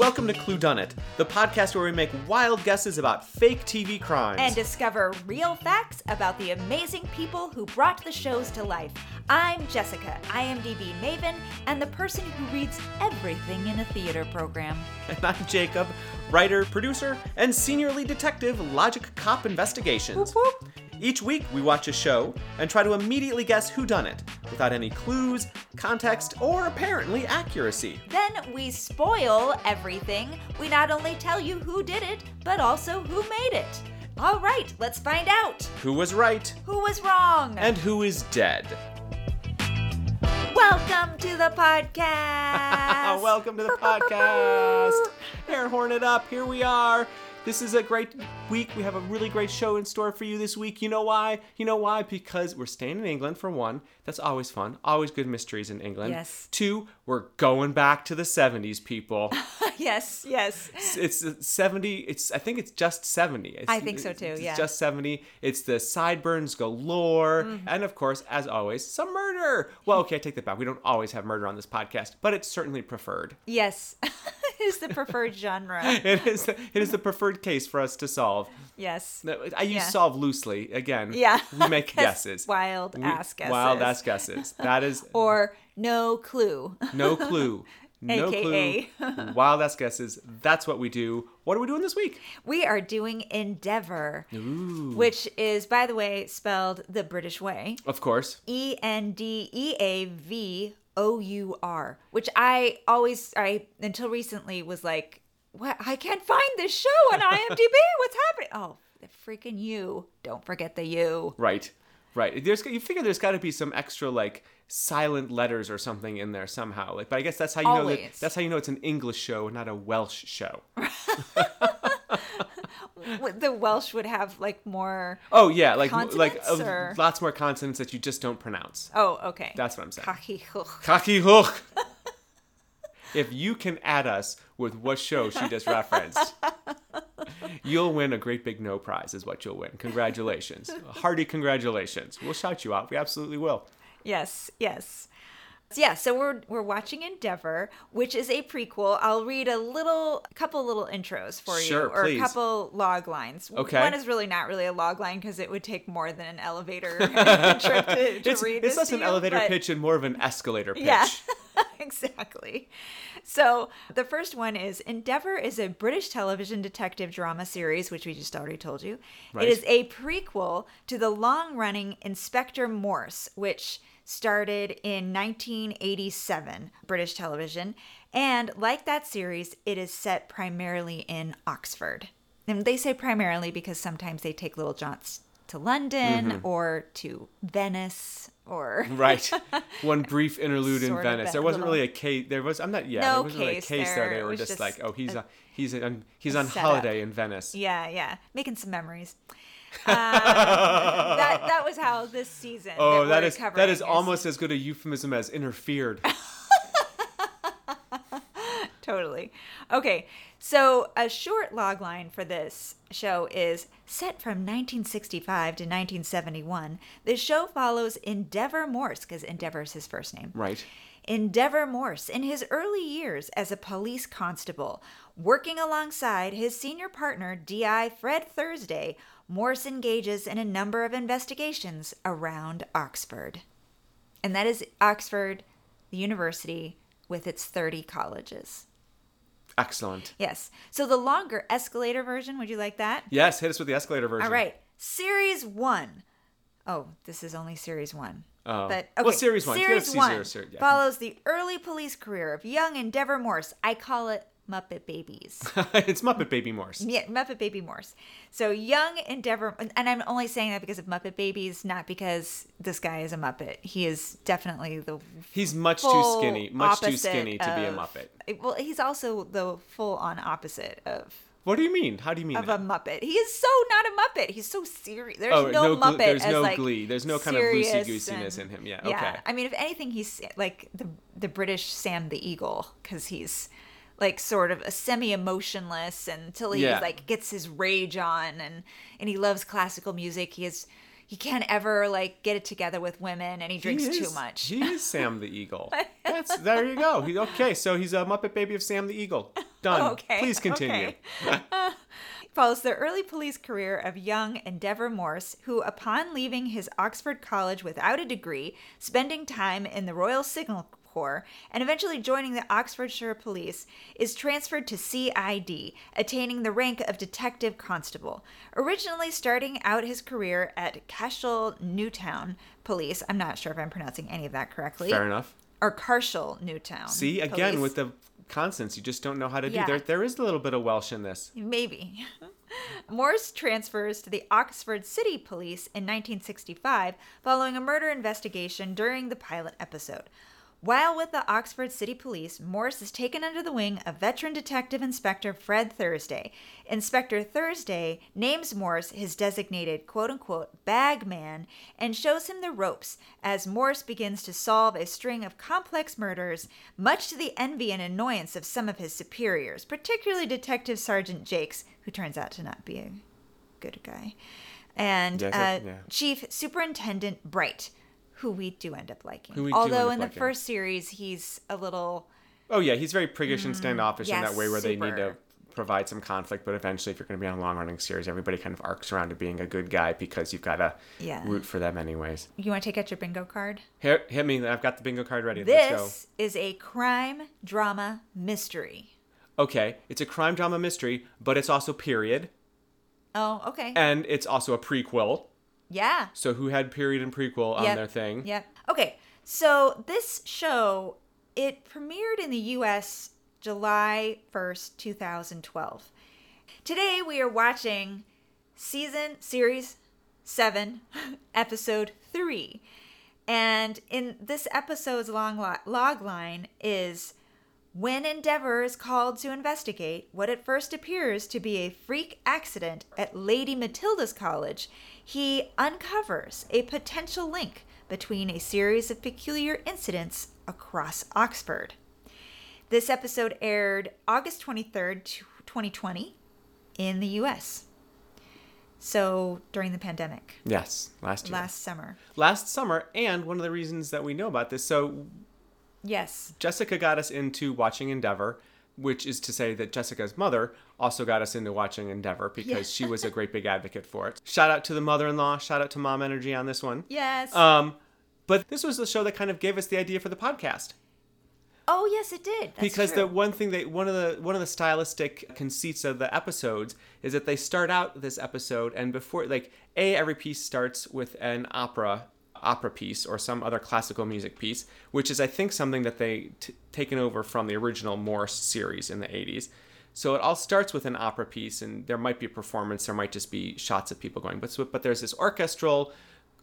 Welcome to Clue Done It, the podcast where we make wild guesses about fake TV crimes. and discover real facts about the amazing people who brought the shows to life. I'm Jessica, IMDb Maven, and the person who reads everything in a theater program. And I'm Jacob, writer, producer, and senior lead detective, Logic Cop Investigations. Whoop, whoop. Each week, we watch a show and try to immediately guess who done it, without any clues, context, or apparently accuracy. Then we spoil everything. We not only tell you who did it, but also who made it. All right, let's find out. Who was right Who was wrong? and who is dead? welcome to the podcast. Welcome to the podcast. Air horn it up. Here we are. This is a great week. We have a really great show in store for you this week. You know why? You know why? Because we're staying in England for one. That's always fun. Always good mysteries in England. Yes. Two, we're going back to the 70s, people. yes, yes. it's it's 70 it's i think it's just 70 It's- I think so too, it's yeah. just 70 it's the sideburns galore Mm-hmm. and of course as always some murder well okay i take that back we don't always have murder on this podcast but it's certainly preferred Yes. is the preferred genre. it is the, it is the preferred case for us to solve Yes. I use Yeah. solve loosely again Yeah. we make guesses Wild We- ass guesses. wild ass guesses that is Or no clue. no clue no AKA. clue wild ass guesses that's what we do what are we doing this week We are doing Endeavour, which is, by the way, spelled the British way of course E N D E A V O U R, which I always, I until recently was like, what? I can't find this show on IMDb. What's happening? Oh, the freaking you. Don't forget the you. Right, right. There's you figure there's got to be some extra like silent letters or something in there somehow. Like, but I guess that's how you know that, that's how you know it's an English show, not a Welsh show. The Welsh would have like more. Oh yeah, like like uh, or- lots more consonants that you just don't pronounce. Oh, okay. That's what I'm saying. If you can add us with what show she just referenced, you'll win a great big no prize. Is what you'll win. Congratulations, hearty congratulations. We'll shout you out. We absolutely will. Yes, yes. Yeah, so we're we're watching Endeavour, which is a prequel. I'll read a little couple little intros for Sure, you or please. a couple log lines. Okay. One is really not really a log line because it would take more than an elevator trip to, to It's, read it's this less an you, elevator but- pitch and more of an escalator pitch. Yeah. exactly. So the first one is Endeavour is a British television detective drama series, which we just already told you. Right. It is a prequel to the long running Inspector Morse, which started in 1987, British television. And like that series, it is set primarily in Oxford. And they say primarily because sometimes they take little jaunts to London Mm-hmm. or to Venice or Right. One brief interlude in Venice. There wasn't little- really a case. There was. I'm not. Yeah. No there wasn't really a case there. there. They were just, just like, oh, he's a- a, he's on he's on holiday in Venice. Yeah, yeah, making some memories. Uh, that that was how this season. Oh, that that we're is is almost as good a euphemism as interfered. totally okay. So a short log line for this show is set from 1965 to 1971. The show follows Endeavour Morse because Endeavour is his first name. right. Endeavour Morse in his early years as a police constable. Working alongside his senior partner, DI Fred Thursday, Morse engages in a number of investigations around Oxford. And that is Oxford, the university, with its 30 colleges. Excellent. Yes. So the longer escalator version, would you like that? Yes. Hit us with the escalator version. All right. Series one. Oh, this is only series one. Oh. But Well, series one. Series one zero, ser- yeah. follows the early police career of young Endeavour Morse. I call it Muppet Babies. it's Muppet Baby Morse. yeah, Muppet Baby Morse. So young Endeavour, and I'm only saying that because of Muppet Babies, not because this guy is a Muppet. He is definitely the He's much too skinny. Much too skinny to be a Muppet. Eh, well, he's also the full on opposite of What do you mean? How do you mean of that? a Muppet. He is so not a Muppet. He's so serious. There's Oh, no, no Muppet. there's as, no like, glee. There's no kind of serious loosey-goosiness and- in him. Yeah, okay. I mean, if anything, he's like the the British Sam the Eagle because he's like sort of a semi-emotionless until he Yeah. like gets his rage on and and he loves classical music. He is he can't ever like get it together with women and he drinks He too much. He is Sam the Eagle. That's there you go. He, okay, so he's a Muppet baby of Sam the Eagle. Done. Okay. Please continue. okay. follows the early police career of young Endeavour Morse, who, upon leaving his Oxford College without a degree, spending time in the Royal Signal Corps, and eventually joining the Oxfordshire Police, is transferred to CID, attaining the rank of Detective Constable. Originally starting out his career at Cashel Newtown Police, I'm not sure if I'm pronouncing any of that correctly, Fair enough. or Carshall Newtown. See, again, Police. with the consonants, you just don't know how to Yeah. do. There, there is a little bit of Welsh in this. Maybe. Morse transfers to the Oxford City Police in 1965 following a murder investigation during the pilot episode. While with the Oxford City Police, Morse is taken under the wing of veteran detective Inspector Fred Thursday. Inspector Thursday names Morse his designated quote unquote bag man and shows him the ropes as Morse begins to solve a string of complex murders, much to the envy and annoyance of some of his superiors, particularly Detective Sergeant Jakes, who turns out to not be a good guy, and Yes, uh, yeah. Chief Superintendent Bright, who we do end up liking. Who we Although in the first series, he's a little. Oh yeah, he's very priggish and standoffish in Mm, that way where they need to provide some conflict. But eventually, if you're going to be on a long running series, everybody kind of arcs around to being a good guy because you've got to Yeah. root for them anyways. You want to take out your bingo card? Hit, hit me! I've got the bingo card ready. Let's go. This is a crime drama mystery. Okay, it's a crime drama mystery, but it's also period, Oh, okay. and it's also a prequel. Yeah. So who had period and prequel on Yep. their thing? Yep. Okay. So this show it premiered in the US July 1st, 2012. Today we are watching season series 7, episode 3. And in this episode's long lo- log line is when Endeavour is called to investigate what at first appears to be a freak accident at Lady Matilda's college, he uncovers a potential link between a series of peculiar incidents across Oxford. This episode aired August 23rd, 2020 in the US. So during the pandemic, Yes, last year. last summer. last summer, and one of the reasons that we know about this. So Yes. Jessica got us into watching Endeavour, which is to say that Jessica's mother also got us into watching Endeavour because she was a great big advocate for it. Shout out to the mother-in-law. Shout out to Mom Energy on this one. Yes. Um, but this was the show that kind of gave us the idea for the podcast oh, yes, it did. That's because true. the one thing that one of the one of the stylistic conceits of the episodes is that they start out this episode and before like a every piece starts with an opera opera piece or some other classical music piece which is i think something that they t- taken over from the original morse series in the 80s so it all starts with an opera piece and there might be a performance there might just be shots of people going but but there's this orchestral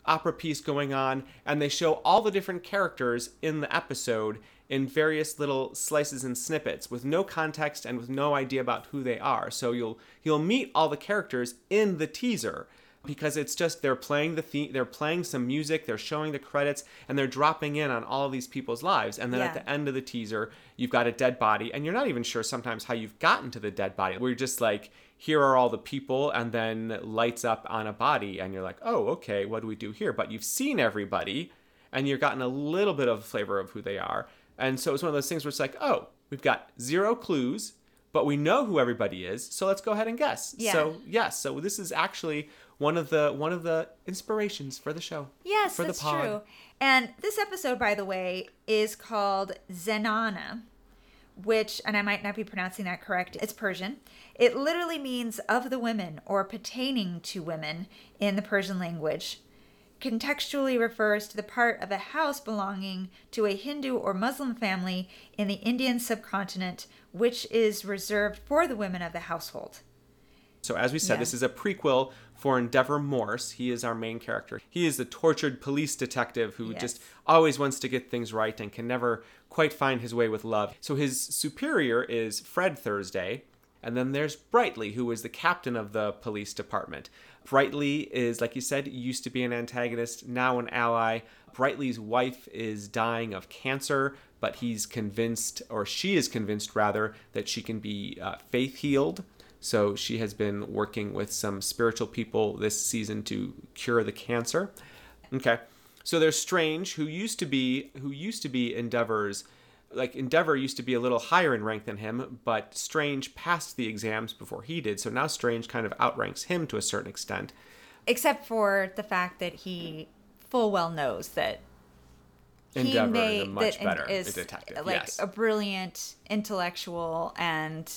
opera piece going on, and they show all the different characters in the episode in various little slices and snippets with no context and with no idea about who they are. So you'll you'll meet all the characters in the teaser because it's just they're playing the theme, they're playing some music, they're showing the credits, and they're dropping in on all of these people's lives. And then at the end of the teaser, you've got a dead body, and you're not even sure sometimes how you've gotten to the dead body. We're just like, here are all the people, and then lights up on a body, and you're like, oh, okay, what do we do here? But you've seen everybody, and you've gotten a little bit of a flavor of who they are. And so it's one of those things where it's like, oh, we've got zero clues, but we know who everybody is, so let's go ahead and guess. Yeah. So yes, so this is actually one of the one of the inspirations for the show. Yes, for that's the pod. true. And this episode, by the way, is called Zenana, which, and I might not be pronouncing that correct, it's Persian. It literally means of the women or pertaining to women in the Persian language. Contextually refers to the part of a house belonging to a Hindu or Muslim family in the Indian subcontinent, which is reserved for the women of the household. So as we said, Yeah. this is a prequel for Endeavour Morse. He is our main character. He is the tortured police detective who Yes. just always wants to get things right and can never quite find his way with love. So his superior is Fred Thursday, and then there's Brightly, who is the captain of the police department. Brightly is, like you said, used to be an antagonist, now an ally. Brightly's wife is dying of cancer, but he's convinced, or she is convinced rather, that she can be uh, faith healed. So she has been working with some spiritual people this season to cure the cancer. Okay. So there's Strange, who used to be who used to be Endeavour's like Endeavour used to be a little higher in rank than him, but Strange passed the exams before he did, so now Strange kind of outranks him to a certain extent. Except for the fact that he full well knows that Endeavour he may is a much better is detective. like yes. a brilliant intellectual and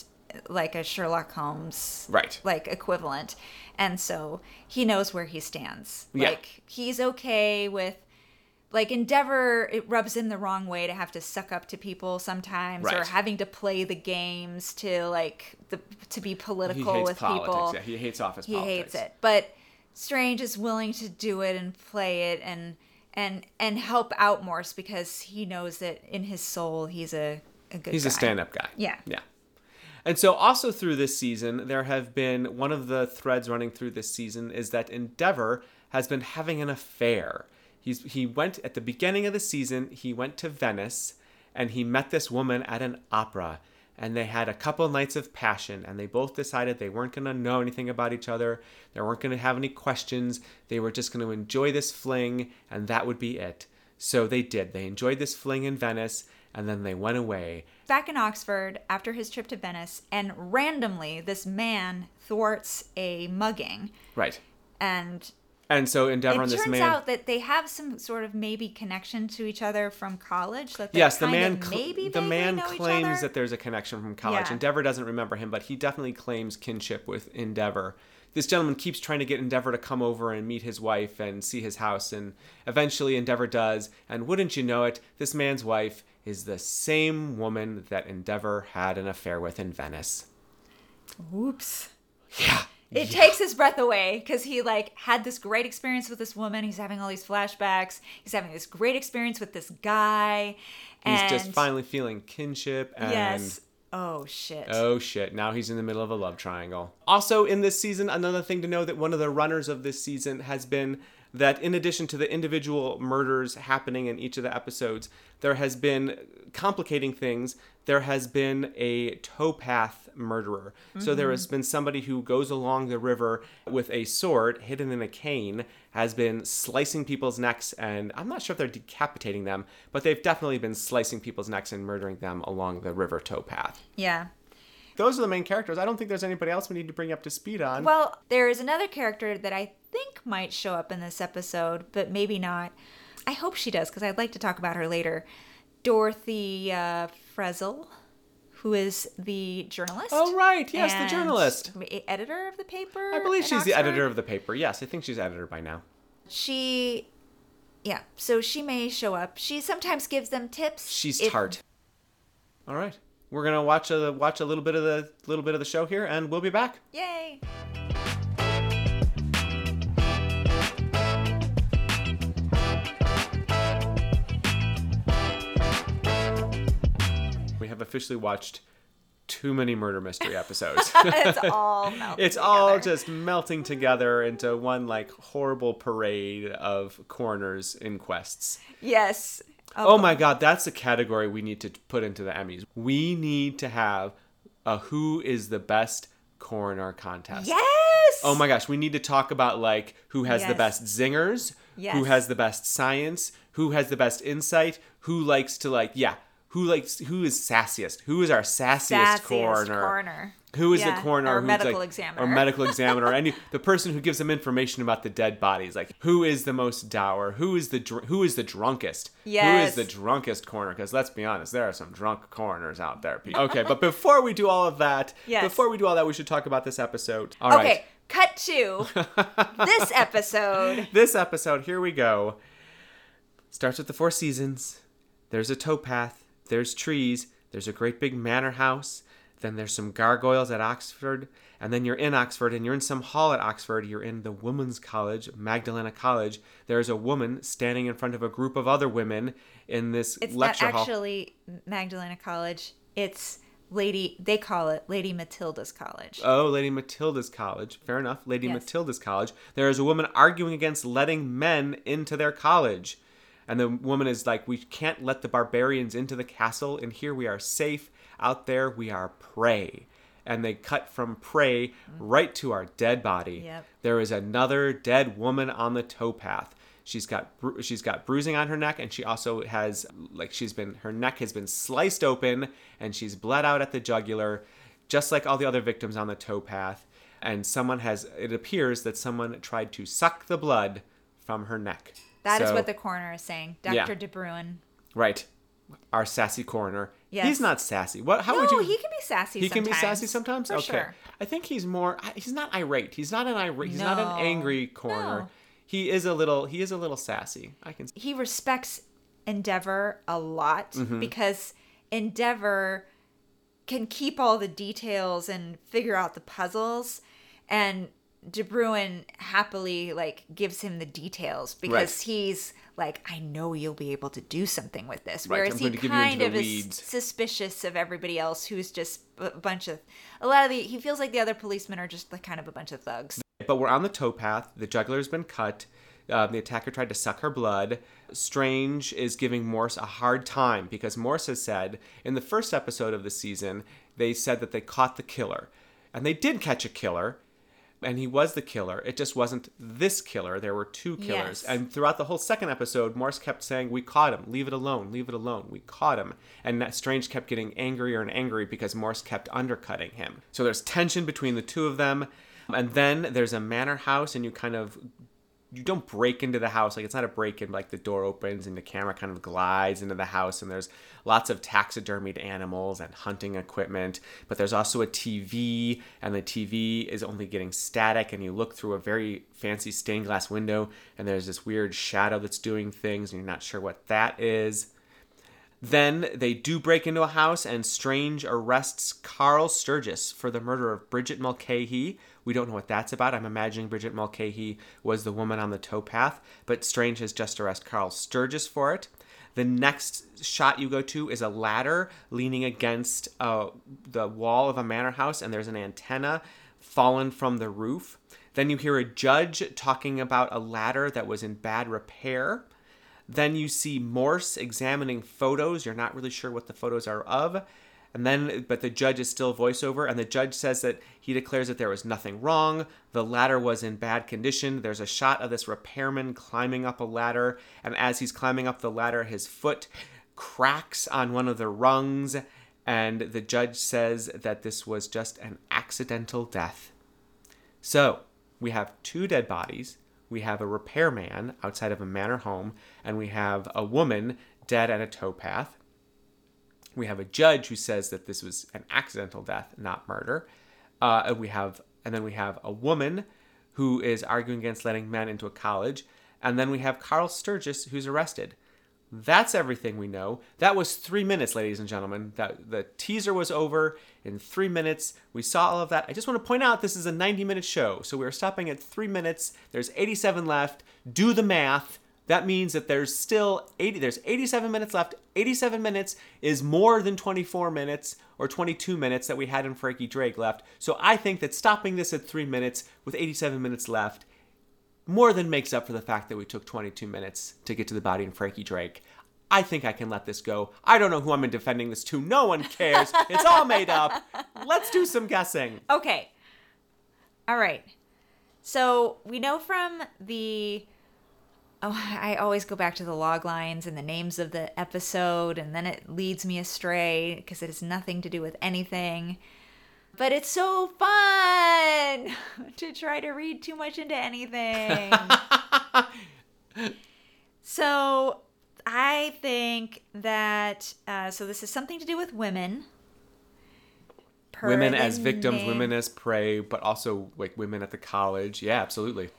like a Sherlock Holmes Right. like equivalent. And so he knows where he stands. Yeah. Like he's okay with like Endeavour it rubs him the wrong way to have to suck up to people sometimes or having to play the games to like the to be he political hates with politics. people. Yeah, he hates office he politics. hates it. But Strange is willing to do it and play it and and and help out Morse because he knows that in his soul he's a, a good He's guy. a stand-up guy. Yeah. Yeah. And so also through this season, there have been one of the threads running through this season is that Endeavour has been having an affair. He's he went at the beginning of the season, he went to Venice and he met this woman at an opera and they had a couple nights of passion and they both decided they weren't going to know anything about each other. They weren't going to have any questions. They were just going to enjoy this fling and that would be it. So they did. They enjoyed this fling in Venice and then they went away back in Oxford after his trip to Venice, and randomly this man thwarts a mugging, Right. and And so Endeavour and this man. It turns out that they have some sort of maybe connection to each other from college. That yes, the man. cl- maybe the man claims that there's a connection from college. Yeah. Endeavour doesn't remember him, but he definitely claims kinship with Endeavour. This gentleman keeps trying to get Endeavour to come over and meet his wife and see his house, and eventually Endeavour does. And wouldn't you know it, this man's wife is the same woman that Endeavour had an affair with in Venice. Oops. Yeah. It takes his breath away because he like had this great experience with this woman. He's having all these flashbacks. He's having this great experience with this guy. He's and just finally feeling kinship and yes. Oh shit. Oh shit, now he's in the middle of a love triangle. Also, in this season, another thing to know that one of the runners of this season has been that in addition to the individual murders happening in each of the episodes, there has been complicating things. There has been a towpath murderer. So there mm-hmm. has been somebody who goes along the river with a sword hidden in a cane, has been slicing people's necks, and I'm not sure if they're decapitating them, but they've definitely been slicing people's necks and murdering them along the river towpath Yeah. those are the main characters. I don't think there's anybody else we need to bring up to speed on. Well, there is another character that I think might show up in this episode, but maybe not. I hope she does because I'd like to talk about her later. Dorothy uh, Frizzle, who is the journalist. Oh, right. Yes, the journalist. Editor of the paper. I believe she's the editor of the paper. Yes, I think she's editor by now. She. Yeah, so she may show up. She sometimes gives them tips. She's if- tart. All right, we're gonna watch a watch a little bit of the little bit of the show here, and we'll be back. Yay! Have officially watched too many murder mystery episodes. it's all it's all together. just melting together into one like horrible parade of coroners inquests. Yes. Oh, oh my god, that's a category we need to put into the Emmys. We need to have a who is the best coroner contest. Yes. Oh my gosh, we need to talk about like who has the best zingers, yes. who has the best science, who has the best insight, who likes to like yeah, who likes who is sassiest, who is our sassiest, Sassiest coroner. coroner. Who is Yeah, the coroner? or who's, medical like- examiner. Or medical examiner. or any the person who gives them information about the dead bodies. Like who is the most dour? Who is the dr- who is the drunkest? Yes. is the drunkest coroner? Because let's be honest, there are some drunk coroners out there. people. Okay, but before we do all of that, Yes. before we do all that, we should talk about this episode. All right. Okay, cut to this episode. This episode, here we go. Starts with the Four Seasons. There's a towpath. There's trees. There's a great big manor house. Then there's some gargoyles at Oxford. And then you're in Oxford and you're in some hall at Oxford. You're in the Women's College, Magdalena College. There's a woman standing in front of a group of other women in this It's lecture not hall. actually Magdalena College. It's Lady. They call it Lady Matilda's College. Oh, Lady Matilda's college. Fair enough. Lady Yes. Matilda's college. There is a woman arguing against letting men into their college. And the woman is like, We can't let the barbarians into the castle, and here we are safe. Out there, we are prey. And they cut from prey right to our dead body. Yep. There is another dead woman on the towpath. She's got bru- she's got bruising on her neck, and she also has like she's been her neck has been sliced open, and she's bled out at the jugular, just like all the other victims on the towpath. And someone has it appears that someone tried to suck the blood from her neck. That is So- what the coroner is saying. Dr. Yeah. DeBryn. right. Our sassy coroner. Yes. He's not sassy. What? How no, would you? he can be sassy He sometimes. can be sassy sometimes. For okay. sure. I think he's more. He's not irate. He's not an irate. He's not an angry coroner. No. He is a little. He is a little sassy. I can. He respects Endeavour a lot Mm-hmm. because Endeavour can keep all the details and figure out the puzzles and DeBryn happily like gives him the details because Right. he's like, I know you'll be able to do something with this. Right, Whereas he to give you into kind of is suspicious of everybody else who's just a bunch of a lot of the he feels like the other policemen are just like kind of a bunch of thugs. But we're on the towpath. The juggler's been cut. Uh, the attacker tried to suck her blood. Strange is giving Morse a hard time because Morse has said in the first episode of the season, they said that they caught the killer. And they did catch a killer, and he was the killer. It just wasn't this killer. There were two killers. Yes. And throughout the whole second episode, Morse kept saying, We caught him. Leave it alone. Leave it alone. We caught him. And that Strange kept getting angrier and angry because Morse kept undercutting him. So there's tension between the two of them. And then there's a manor house, and you kind of you don't break into the house like it's not a break in like the door opens and the camera kind of glides into the house and there's lots of taxidermied animals and hunting equipment but there's also a tv and the tv is only getting static and you look through a very fancy stained glass window and there's this weird shadow that's doing things and you're not sure what that is then they do break into a house, and Strange arrests Carl Sturgis for the murder of Bridget Mulcahy. We don't know what that's about. I'm imagining Bridget Mulcahy was the woman on the towpath, but Strange has just arrested Carl Sturgis for it. The next shot you go to is a ladder leaning against uh, the wall of a manor house, and there's an antenna fallen from the roof. Then you hear a judge talking about a ladder that was in bad repair. Then you see Morse examining photos. You're not really sure what the photos are of. And then, but the judge is still voiceover, and the judge says that he declares that there was nothing wrong. The ladder was in bad condition. There's a shot of this repairman climbing up a ladder, and as he's climbing up the ladder, his foot cracks on one of the rungs, and the judge says that this was just an accidental death. So, we have two dead bodies. We have a repairman outside of a manor home, and we have a woman dead at a towpath. We have a judge who says that this was an accidental death, not murder. Uh, and we have, and then we have a woman who is arguing against letting men into a college, and then we have Carl Sturgis who's arrested. That's everything we know. That was three minutes, ladies and gentlemen. That the teaser was over in three minutes. We saw all of that. I just want to point out this is a 90-minute show, so we're stopping at three minutes. There's 87 left. Do the math. That means that there's still 80. There's 87 minutes left. 87 minutes is more than 24 minutes or 22 minutes that we had in Frankie Drake left. So I think that stopping this at three minutes with 87 minutes left more than makes up for the fact that we took 22 minutes to get to the body in Frankie Drake. I think I can let this go. I don't know who I'm defending this to. No one cares. it's all made up. Let's do some guessing. Okay. All right. So we know from the. Oh, I always go back to the log lines and the names of the episode, and then it leads me astray because it has nothing to do with anything. But it's so fun to try to read too much into anything. so I think that. Uh, so this is something to do with women. Women as victims, name. women as prey, but also like women at the college. Yeah, absolutely.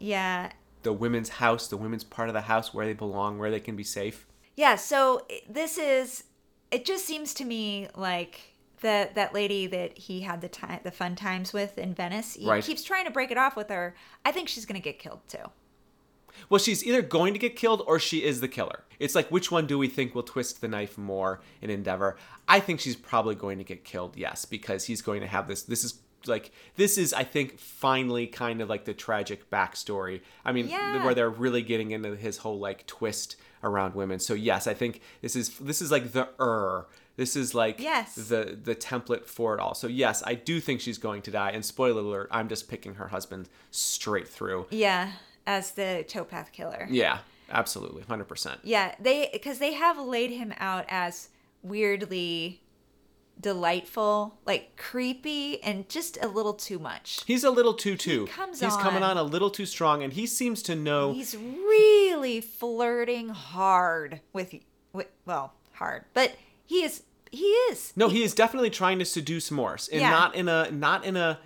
Yeah. The women's house, the women's part of the house where they belong, where they can be safe. Yeah, so this is it just seems to me like the that lady that he had the time the fun times with in Venice, he Right. keeps trying to break it off with her. I think she's going to get killed too. Well, she's either going to get killed or she is the killer. It's like which one do we think will twist the knife more in Endeavour? I think she's probably going to get killed, yes, because he's going to have this. This is like this is I think finally kind of like the tragic backstory. I mean, Yeah. where they're really getting into his whole like twist around women. So yes, I think this is this is like the er. This is like Yes. the the template for it all. So yes, I do think she's going to die. And spoiler alert, I'm just picking her husband straight through. Yeah. as the towpath killer. Yeah, absolutely, hundred percent. Yeah, they because they have laid him out as weirdly delightful, like creepy, and just a little too much. He's a little too too. comes He's coming on- on a little too strong, and he seems to know. He's really flirting hard with, with well, hard, but he is. He is. No, he is definitely trying to seduce Morse, and Yeah. not in a not in a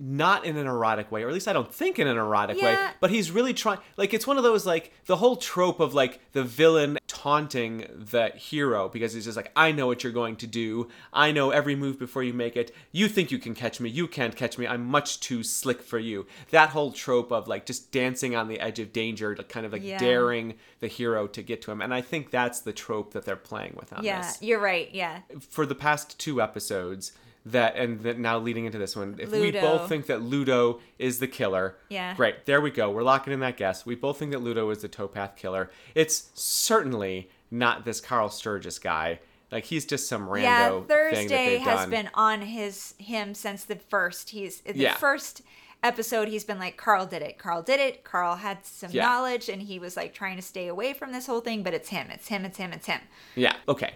not in an erotic way, or at least I don't think in an erotic way. But he's really trying. Like it's one of those like the whole trope of like the villain taunting the hero because he's just like, I know what you're going to do. I know every move before you make it. You think you can catch me. You can't catch me. I'm much too slick for you. That whole trope of like just dancing on the edge of danger, to kind of like Yeah. daring the hero to get to him. And I think that's the trope that they're playing with on Yeah, this Yeah, you're right. Yeah. for the past two episodes that and that now leading into this one if we both think that ludo is the killer Yeah. great there we go we're locking in that guess we both think that ludo is the towpath killer it's certainly not this carl sturgis guy like he's just some rando yeah, Thursday has done been on his him since the first. He's the Yeah. first episode. He's been like, Carl did it. Carl did it. Carl had some Yeah. knowledge, and he was like trying to stay away from this whole thing. But it's him. It's him. It's him. It's him. yeah okay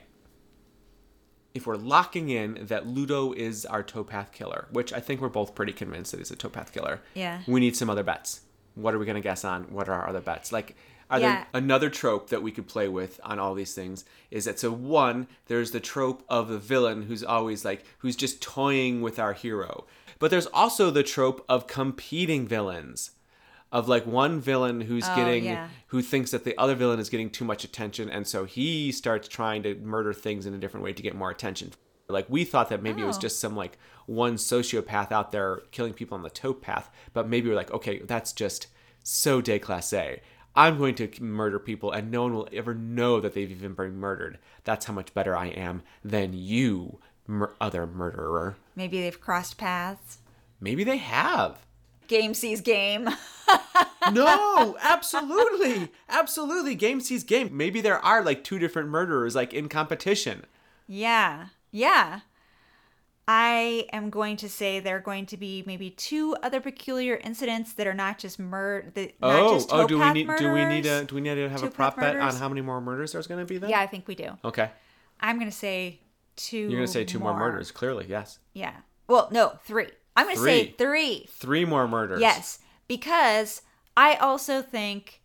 if we're locking in that ludo is our towpath killer which i think we're both pretty convinced that he's a towpath killer Yeah. we need some other bets. What are we going to guess on? What are our other bets? Like, are Yeah. there another trope that we could play with on all these things? Is that so? One, there's the trope of the villain who's always like, who's just toying with our hero. But there's also the trope of competing villains. Of like one villain who's Oh, getting, yeah. who thinks that the other villain is getting too much attention, and so he starts trying to murder things in a different way to get more attention. Like we thought that maybe it was Oh. just some like one sociopath out there killing people on the towpath, but maybe we're like, okay, that's just so déclassé. I'm going to murder people, and no one will ever know that they've even been murdered. That's how much better I am than you, mur- other murderer. Maybe they've crossed paths. Maybe they have. Game sees game. No, absolutely, absolutely. Game sees game. Maybe there are like two different murderers, like in competition. yeah. Yeah. I am going to say there are going to be maybe two other peculiar incidents that are not just murder. Not Oh, just oh, do we need do we need murders. to do we need to have a prop bet on how many more murders there's going to be then? Yeah, I think we do. Okay. I'm gonna say two. You're going to say two more. murders, clearly, yes. Yeah. Well, no, three. I'm gonna say three. Three more murders. Yes, because I also think,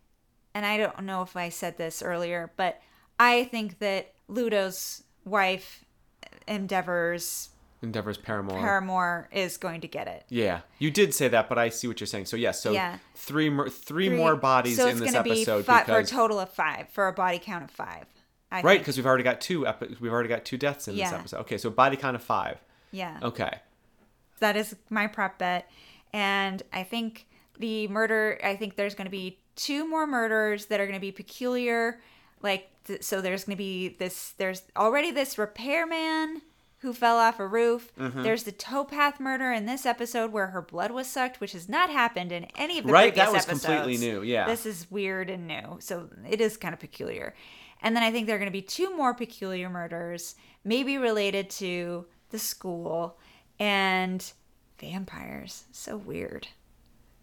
and I don't know if I said this earlier, but I think that Ludo's wife, Endeavour's Endeavour's Paramore. paramour, is going to get it. yeah, you did say that, but I see what you're saying. So yes, so Yeah. three more three, Three- more bodies so in it's this episode be fi- for a total of five for a body count of five. I right because we've already got two epi- we've already got two deaths in this episode. Okay, so body count of five. yeah. Okay. That is my prop bet and i think the murder i think there's going to be two more murders that are going to be peculiar like th- so there's going to be this there's already this repairman who fell off a roof Mm-hmm. there's the towpath murder in this episode where her blood was sucked which has not happened in any of the previous episodes. Right, that was episodes. completely new, yeah. this is weird and new so it is kind of peculiar and then i think there are going to be two more peculiar murders maybe related to the school and vampires so weird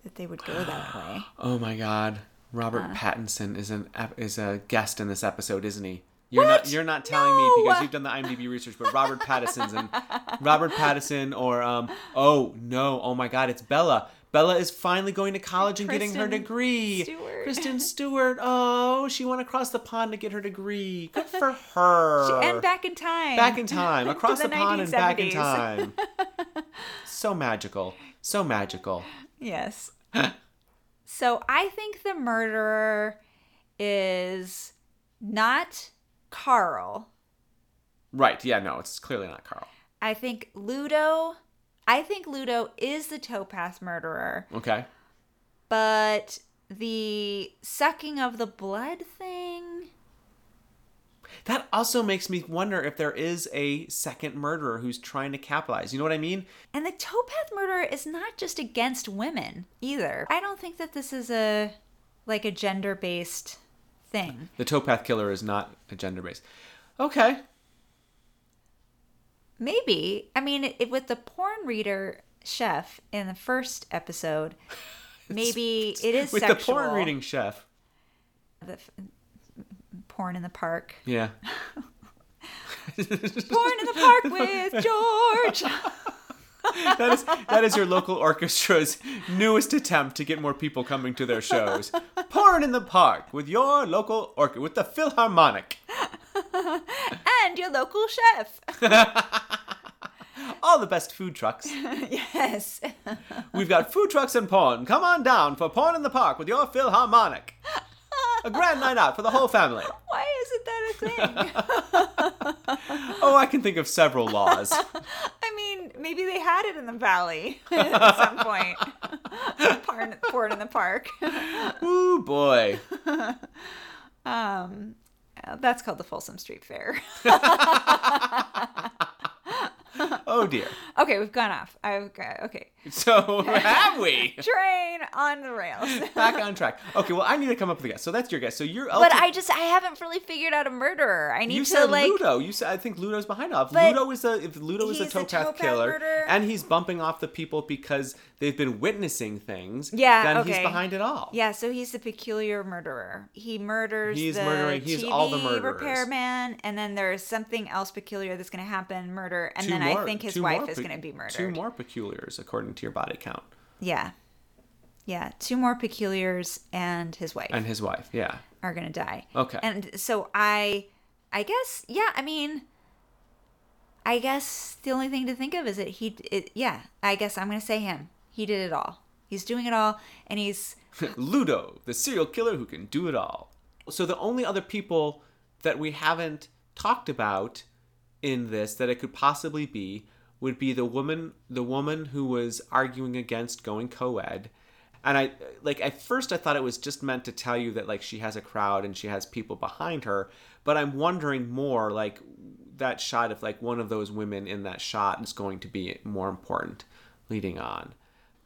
that they would go that way Oh my God, Robert Uh. Pattinson is an is a guest in this episode, isn't he? You're What? not you're not telling me because you've done the IMDb research, but Robert Pattinson's in Robert Pattinson or um oh no oh my God it's Bella. Bella is finally going to college and getting her degree. Stewart. Kristen Stewart. Oh, she went across the pond to get her degree. Good for her. and back in time back in time, across the, the pond and back in time. so magical, so magical. yes so i think the murderer is not carl Right? Yeah. No, it's clearly not Carl. i think ludo i think ludo is the towpath murderer Okay. but the sucking of the blood thing That also makes me wonder if there is a second murderer who's trying to capitalize. You know what I mean? And the towpath murderer is not just against women either. I don't think that this is a like a gender based thing. The towpath killer is not a gender based. Okay. Maybe. I mean, it, with the porn reader chef in the first episode, maybe it is With sexual. the porn reading chef. The f- porn in the park. Yeah. Porn in the park with George. That is that is your local orchestra's newest attempt to get more people coming to their shows. Porn in the park with your local orchestra with the Philharmonic. and your local chef. All the best food trucks. yes. We've got food trucks and porn. Come on down for Porn in the Park with your Philharmonic. A grand night out for the whole family. Why isn't that a thing? Oh, I can think of several laws. I mean, maybe they had it in the valley at some point. Porn, porn in the park. Ooh boy. Um, that's called the Folsom Street Fair. Oh dear. Okay, we've gone off. I've got okay. So have we? Train on the rails. Back on track. Okay, well I need to come up with a guess. So that's your guess. So you're but I just I haven't really figured out a murderer. I need You to said like Ludo. You said I think Ludo's behind But Ludo is a if Ludo is a towpath towpath killer murderer. and he's bumping off the people because they've been witnessing things, Yeah, then he's behind it all. Yeah, so he's the peculiar murderer. He murders He's the murdering- he's TV all the murderers. repairman, and then there's something else peculiar that's going to happen, murder, and Two then more- I think his wife more is going to be murdered. Two more peculiars according to your body count. Yeah. Yeah, two more peculiars and his wife And his wife, yeah. are going to die. Okay. And so I I guess yeah, I mean I guess the only thing to think of is that he it, yeah, I guess I'm going to say him. He did it all. He's doing it all and he's Ludo, the serial killer who can do it all. So the only other people that we haven't talked about in this that it could possibly be would be the woman the woman who was arguing against going co-ed. And I like at first I thought it was just meant to tell you that like she has a crowd and she has people behind her, but I'm wondering more like that shot if like one of those women in that shot is going to be more important leading on.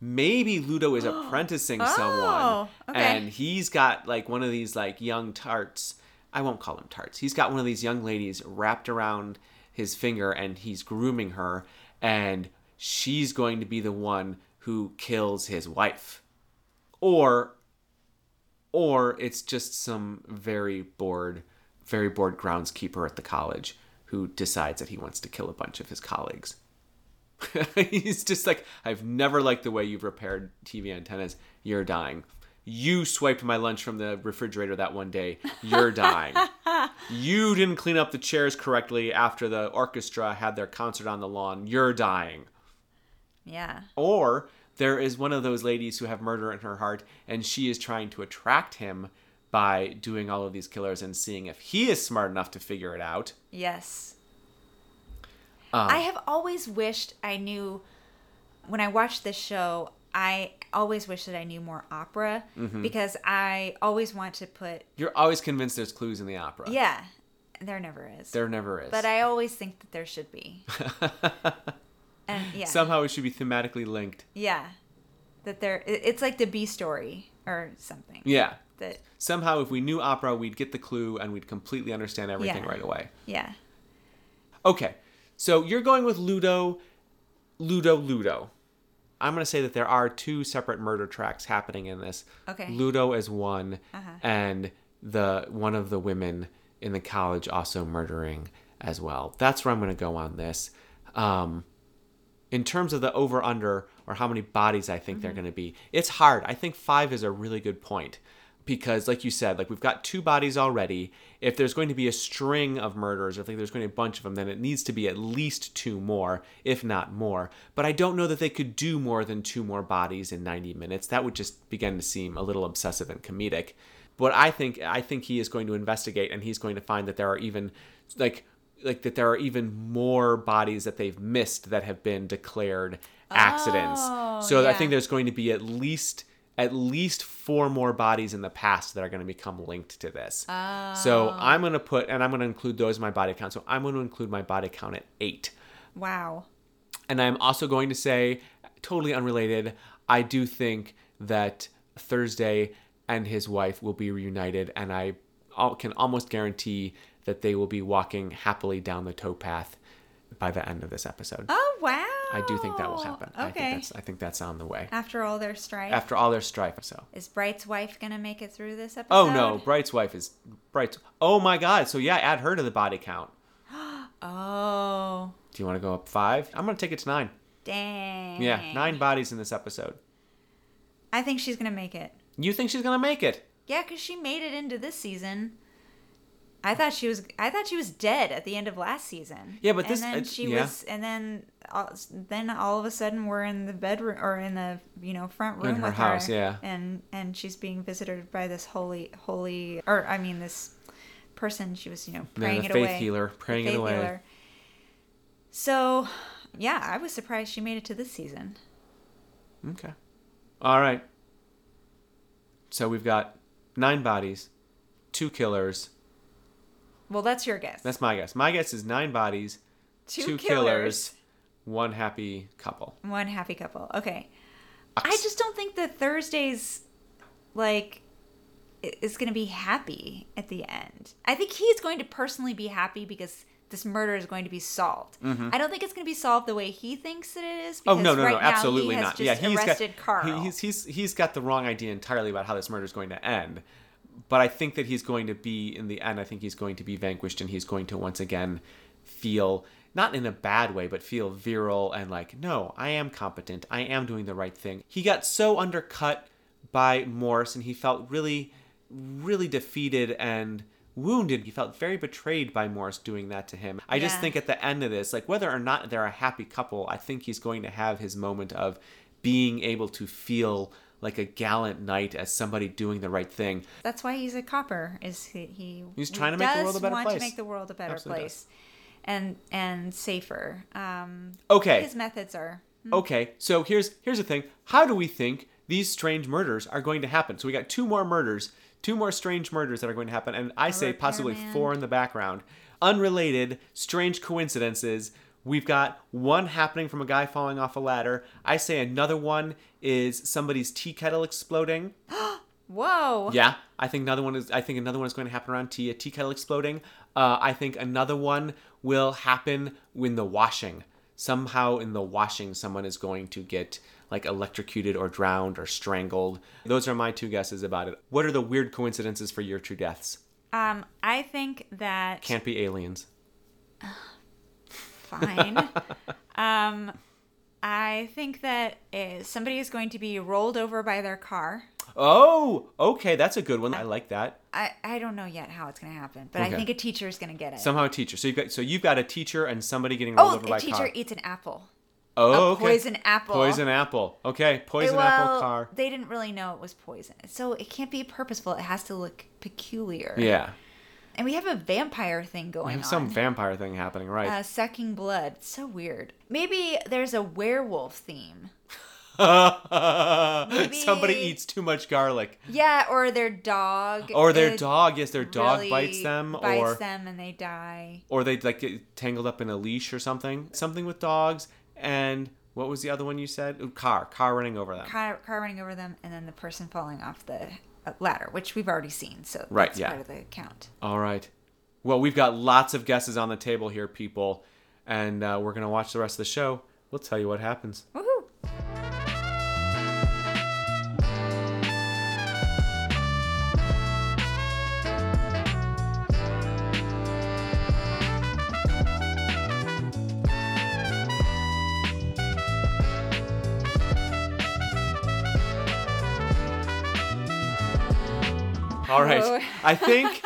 Maybe Ludo is apprenticing someone Oh, okay. and he's got like one of these like young tarts. I won't call them tarts. He's got one of these young ladies wrapped around his finger and he's grooming her and she's going to be the one who kills his wife. Or or it's just some very bored very bored groundskeeper at the college who decides that he wants to kill a bunch of his colleagues. He's just like, I've never liked the way you've repaired TV antennas. You're dying. You swiped my lunch from the refrigerator that one day. You're dying. you didn't clean up the chairs correctly after the orchestra had their concert on the lawn. You're dying. yeah. Or there is one of those ladies who have murder in her heart and she is trying to attract him by doing all of these killers and seeing if he is smart enough to figure it out. Yes. Um, I have always wished I knew when I watched this show, I always wish that I knew more opera Mm-hmm. because I always want to put You're always convinced there's clues in the opera. yeah, there never is. There never is. but I always think that there should be. and yeah. Somehow it should be thematically linked. yeah. That there it's like the B story or something. Yeah. That Somehow, if we knew opera, we'd get the clue and we'd completely understand everything Yeah. right away. yeah. Okay, so you're going with Ludo, Ludo, Ludo. I'm going to say that there are two separate murder tracks happening in this. Okay. Ludo is one, Uh-huh. and the one of the women in the college also murdering as well. That's where I'm going to go on this. Um, in terms of the over under or how many bodies I think they're going to be, it's hard. I think five is a really good point because, like you said, like we've got two bodies already. If there's going to be a string of murders, or if there's going to be a bunch of them, then it needs to be at least two more, if not more. But I don't know that they could do more than two more bodies in 90 minutes. That would just begin to seem a little obsessive and comedic. But I think I think he is going to investigate, and he's going to find that there are even like like that there are even more bodies that they've missed that have been declared accidents. Oh, so I think there's going to be at least at least four more bodies in the past that are going to become linked to this. So Oh. I'm going to put and I'm going to include those in my body count. So I'm going to include my body count at 8. Wow. And I'm also going to say, totally unrelated, I do think that Thursday and his wife will be reunited, and I can almost guarantee that they will be walking happily down the towpath by the end of this episode. Oh wow. I do think that will oh, happen. I think okay. that's I think that's on the way. After all their strife, After all their strife, so. is Bright's wife gonna make it through this episode? Oh no, Bright's wife is Bright's. Oh my God! So yeah, add her to the body count. Oh, Do you want to go up five? I'm gonna take it to nine. dang. Yeah, nine bodies in this episode. I think she's gonna make it. You think she's gonna make it? Yeah, because she made it into this season. I thought she was. I thought she was dead at the end of last season. Yeah, but this- And then she yeah. was. And then, all, then all of a sudden, we're in the bedroom or in the you know front room In her with house, her. yeah. And and she's being visited by this holy, holy, or I mean this person. She was you know praying the it faith away. healer, praying it faith away. healer. So, yeah, I was surprised she made it to this season. Okay. All right. So we've got nine bodies, two killers. Well, that's your guess. That's my guess. My guess is nine bodies, Two killers, one happy couple. One happy couple. Okay. I just don't think that Thursday's like is going to be happy at the end. I think he's going to personally be happy because this murder is going to be solved. I don't think it's going to be solved the way he thinks that it is. Mm-hmm. Oh no no right no now absolutely he has not. Just yeah, he's arrested got Carl. he's he's he's got the wrong idea entirely about how this murder is going to end. But I think that he's going to be in the end. I think he's going to be vanquished, and he's going to once again feel not in a bad way, but feel virile and like, no, I am competent. I am doing the right thing. He got so undercut by Morse, and he felt really, really defeated and wounded. He felt very betrayed by Morse doing that to him. I just think at the end of this, like whether or not they're a happy couple, I think he's going to have his moment of being able to feel like a gallant knight as somebody doing the right thing. That's why he's a copper. Is he? he He's trying to make the world a better want place. to make the world a better Absolutely place, and and safer. Um, Okay. His methods are. Okay, so here's here's the thing. How do we think these strange murders are going to happen? So we got two more murders, two more strange murders that are going to happen, and I say possibly four in the background. Unrelated, strange coincidences. We've got one happening from a guy falling off a ladder. I say another one is somebody's tea kettle exploding. Whoa. Yeah, I think another one is. I think another one is going to happen around tea. A tea kettle exploding. Uh, I think another one will happen in the washing. Somehow in the washing, someone is going to get like electrocuted or drowned or strangled. Those are my two guesses about it. What are the weird coincidences for your true deaths? Um, I think that Can't be aliens. fine. um, I think that uh, somebody is going to be rolled over by their car. Oh, okay, that's a good one. I like that. I, I don't know yet how it's going to happen, but Okay. I think a teacher is going to get it. Somehow a teacher. So you've got so you've got a teacher and somebody getting rolled oh, over by a a teacher car. eats an apple. oh, a okay. poison apple. Poison apple. Okay, poison well, apple car. They didn't really know it was poison, so it can't be purposeful. It has to look peculiar. Yeah. And we have a vampire thing going on. We going have on. some vampire thing happening, right? uh, sucking blood. It's so weird. Maybe there's a werewolf theme. Maybe... Somebody eats too much garlic. Yeah, or their dog. Or their dog, yes, their dog really bites them, or bites or them and they die. or they like get tangled up in a leash or something. Something with dogs. And what was the other one you said? Ooh, car, car running over them. Car, car running over them, and then the person falling off the ladder, which we've already seen. So Right, that's yeah. part of the count. All right. Well, we've got lots of guesses on the table here, people, and uh, we're gonna watch the rest of the show. We'll tell you what happens. Woohoo! All right. I think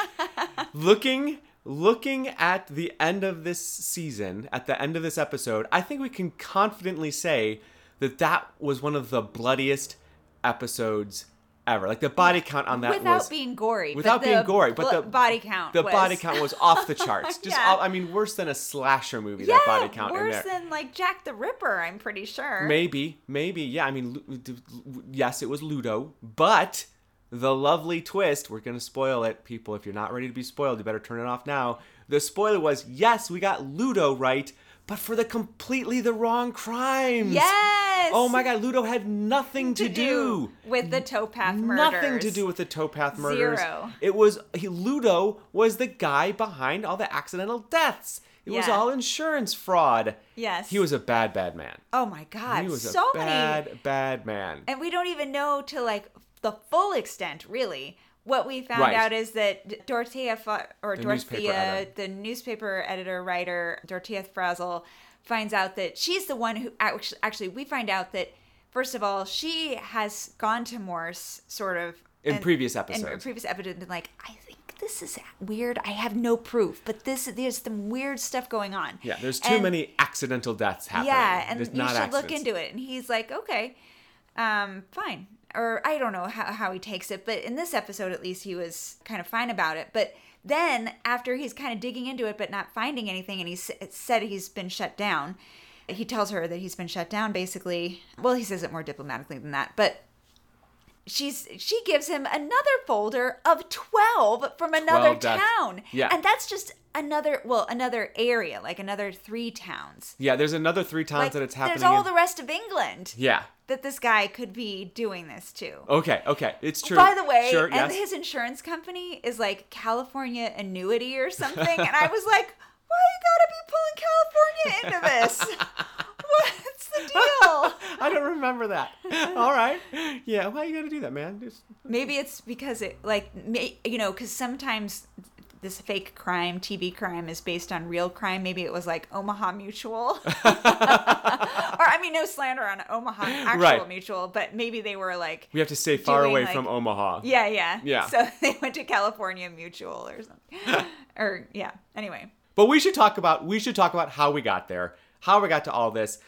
looking looking at the end of this season, at the end of this episode, I think we can confidently say that that was one of the bloodiest episodes ever. Like the body count on that Without was being gory. without being gory, but the body count. the was- body count was off the charts. Just Yeah. off- I mean, worse than a slasher movie. Yeah, that body count in worse than like Jack the Ripper. I'm pretty sure. Maybe, maybe, yeah. I mean, yes, it was Ludo, but the lovely twist. We're gonna spoil it, people. If you're not ready to be spoiled, you better turn it off now. The spoiler was yes, we got Ludo right, but for the completely the wrong crimes. Yes. Oh my God, Ludo had nothing to, do. with the towpath murders. Nothing to do with the towpath murders. Zero. It was he, Ludo was the guy behind all the accidental deaths. It was all insurance fraud. Yes. He was a bad, bad man. Oh my god, He was so a many bad, bad man. and we don't even know to like the full extent really what we found Right. out is that dorothea Fa- or The dorothea editor. the newspaper editor writer dorothea frazil finds out that she's the one who actually, actually we find out that first of all she has gone to morse sort of In previous episodes. in previous episodes and like i think this is weird i have no proof but this there's some weird stuff going on Yeah, there's too And- many accidental deaths happening. yeah, and There's you should look into it. And he's like, okay, um, fine. Or I don't know how, how he takes it, but in this episode, at least, he was kind of fine about it. But then, after he's kind of digging into it, but not finding anything, and he said he's been shut down, he tells her that he's been shut down basically. Well, he says it more diplomatically than that, but she's she gives him another folder of 12 from another 12 town Yeah. and that's just another well another area like another three towns Yeah, there's another three towns like, that it's happening. There's all in- the rest of England yeah. that this guy could be doing this to. Okay. Okay. It's true. By the way, sure. and yes. his insurance company is like California Annuity or something, and I was like, why you gotta be pulling California into this? What's the deal? I don't remember that. All right. Yeah. Why you gotta do that, man? Just Maybe it's because it like may, you know because sometimes this fake crime, TV crime, is based on real crime. Maybe it was like Omaha Mutual, or I mean, no slander on Omaha actual Right. Mutual, but maybe they were like we have to stay far away like- from Omaha. Yeah, yeah. Yeah. So they went to California Mutual or something. or yeah. Anyway. But we should talk about we should talk about how we got there, how we got to all this.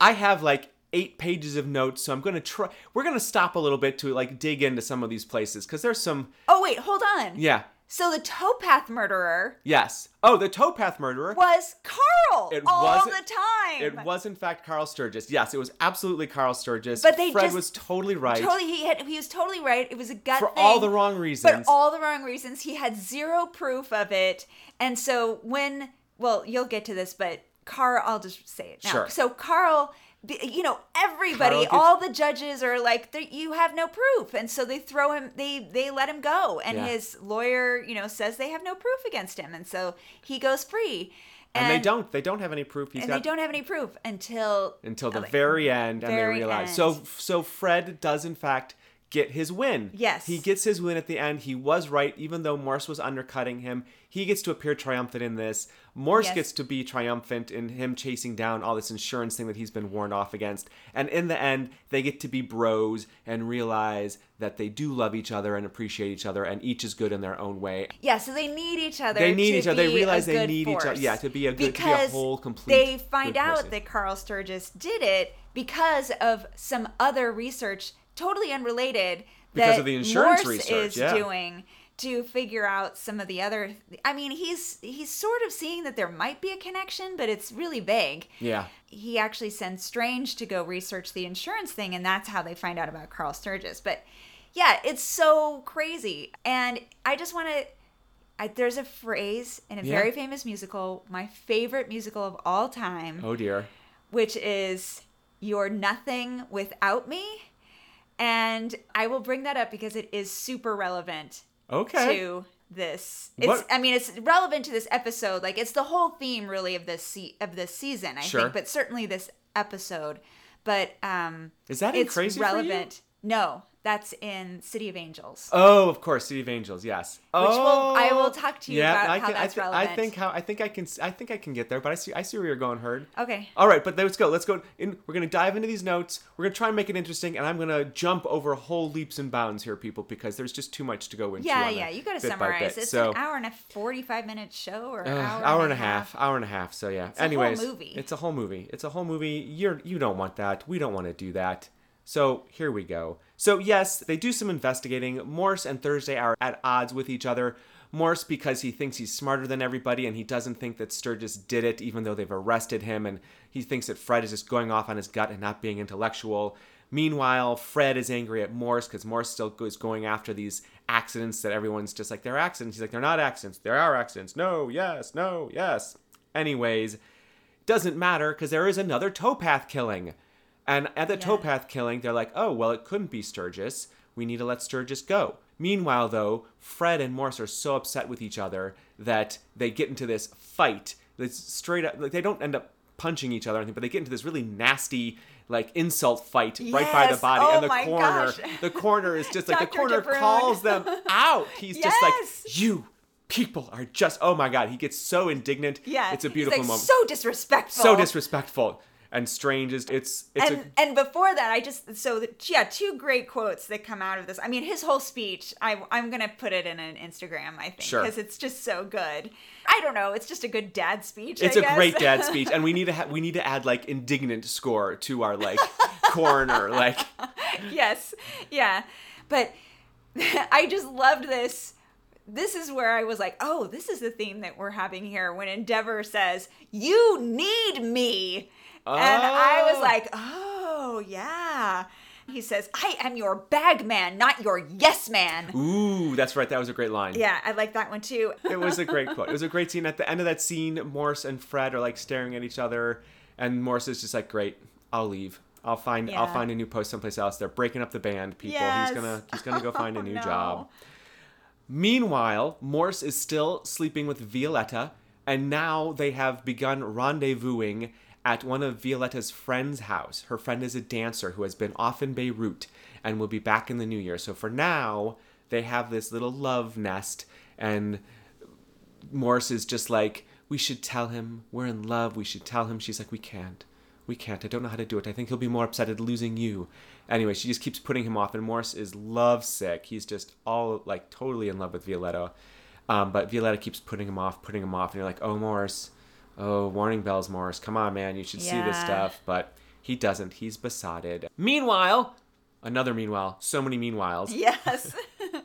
I have like eight pages of notes, so I'm gonna try. We're gonna stop a little bit to like dig into some of these places because there's some. Oh wait, hold on. Yeah. So the towpath murderer Yes. Oh, the towpath murderer. was Carl It all wasn't- the time. It was in fact Carl Sturgis. Yes, it was absolutely Carl Sturgis. But they Fred just- was totally right Totally, he had he was totally right. It was a gut for thing, all the wrong but reasons. all the wrong reasons. He had zero proof of it, and so when well, you'll get to this, but Carl, I'll just say it now. Sure. So Carl. You know, everybody, gets- all the judges are like, "You have no proof," and so they throw him. They they let him go, and Yeah. his lawyer, you know, says they have no proof against him, and so he goes free. and they don't. They don't have any proof. He's and got they don't have any proof until until the like, very end and they realize end. so so fred does in fact get his win Yes. he gets his win at the end he was right even though morse was undercutting him he gets to appear triumphant in this morse Yes. gets to be triumphant in him chasing down all this insurance thing that he's been warned off against and in the end they get to be bros and realize that they do love each other and appreciate each other and each is good in their own way Yeah, so they need each other. They need each other. They realize they need each other- yeah, to be a good- to be a because whole, complete, They find out person. that Carl Sturgis did it because of some other research, totally unrelated. Because that of the insurance Morse research, is yeah. doing to figure out some of the other. I mean, he's he's sort of seeing that there might be a connection, but it's really vague. yeah he actually sends Strange to go research the insurance thing, and that's how they find out about Carl Sturgis. But yeah, it's so crazy. And I just want to. I, there's a phrase in a Yeah. very famous musical, my favorite musical of all time, oh dear which is You're Nothing Without Me. And I will bring that up because it is super relevant okay to this. It's What- I mean it's relevant to this episode. Like it's the whole theme really of this se- of this season, I Sure. think, but certainly this episode. But um Is that it's Crazy relevant. No, that's in City of Angels. Oh, of course, City of Angels. Yes. Which will- I will talk to you about I how can, that's I, thi- I think how I think I can I think I can get there, but I see I see where you're going, Herd. Okay. All right, but let's go. Let's go. In, we're gonna dive into these notes. We're gonna try and make it interesting, and I'm gonna jump over whole leaps and bounds here, people, because there's just too much to go into. Yeah, yeah, a you got to bit by summarize. It's so, an hour and a 45 minute show or uh, hour, hour and a half, hour and a half. So yeah. a whole Anyways, movie. it's a whole movie. It's a whole movie. You're you don't want that. We don't want to do that. So here we go. So yes, they do some investigating. Morse and Thursday are at odds with each other. Morse because he thinks he's smarter than everybody and he doesn't think that Sturgis did it even though they've arrested him and he thinks that Fred is just going off on his gut and not being intellectual. Meanwhile, Fred is angry at Morse because Morse still is going after these accidents that everyone's just like, they're accidents. He's like, they're not accidents. There are accidents. No, yes, no, yes. Anyways, doesn't matter because there is another towpath killing. And at the Yeah. towpath killing, they're like, oh, well, it couldn't be Sturgis. We need to let Sturgis go. Meanwhile, though, Fred and Morse are so upset with each other that they get into this fight. It's straight up, like, they don't end up punching each other or anything, but they get into this really nasty, like, insult fight right by the body. Oh and the corner, gosh. the corner is just like, the corner DeBryn. calls them out. He's just like, you people are just, oh my God. He gets so indignant. Yeah, It's a beautiful like, moment. So disrespectful. so disrespectful and strange is it's it's and and before that, I just so the, yeah, two great quotes that come out of this. I mean, his whole speech. I I'm gonna put it in an Instagram. I think Sure. because it's just so good. I don't know. It's just a good dad speech. it's I a guess. great dad speech and we need to ha- we need to add like indignant score to our like corner like yes, yeah, but I just loved this. This is where I was like, oh, this is the theme that we're having here when Endeavour says, "You need me," and I was Oh. like, oh yeah. He says, "I am your bag man, not your yes man." ooh that's right that was a great line Yeah, I like that one too. it was a great quote it was a great scene at the end of that scene morse and fred are like staring at each other and morse is just like great i'll leave i'll find i'll find a new post someplace else they're breaking up the band people Yes. he's gonna he's gonna go find a Oh, new no. job Meanwhile, Morse is still sleeping with Violetta, and now they have begun rendezvousing at one of Violetta's friend's house. Her friend is a dancer who has been off in Beirut and will be back in the new year. So for now, they have this little love nest, and Morse is just like, We should tell him we're in love. We should tell him. She's like, We can't. We can't. I don't know how to do it. I think he'll be more upset at losing you. Anyway, she just keeps putting him off, and Morse is lovesick. He's just all like totally in love with Violetta. Um, but Violetta keeps putting him off, putting him off, and you're like, oh, Morse. Oh, warning bells, Morris. Come on, man. You should see this stuff. But he doesn't. He's besotted. Meanwhile, another meanwhile, so many meanwhiles. Yes.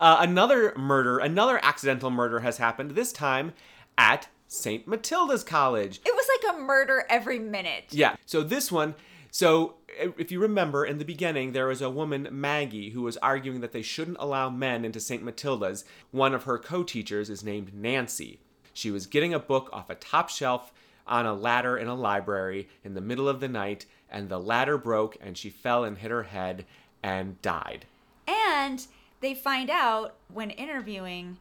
Uh, another murder, another accidental murder has happened, this time at St. Matilda's College. it was like a murder every minute. Yeah. So this one, so if you remember in the beginning, there was a woman, Maggie, who was arguing that they shouldn't allow men into St. Matilda's. One of her co teachers is named Nancy. She was getting a book off a top shelf on a ladder in a library in the middle of the night, and the ladder broke, and she fell and hit her head and died. And they find out when interviewing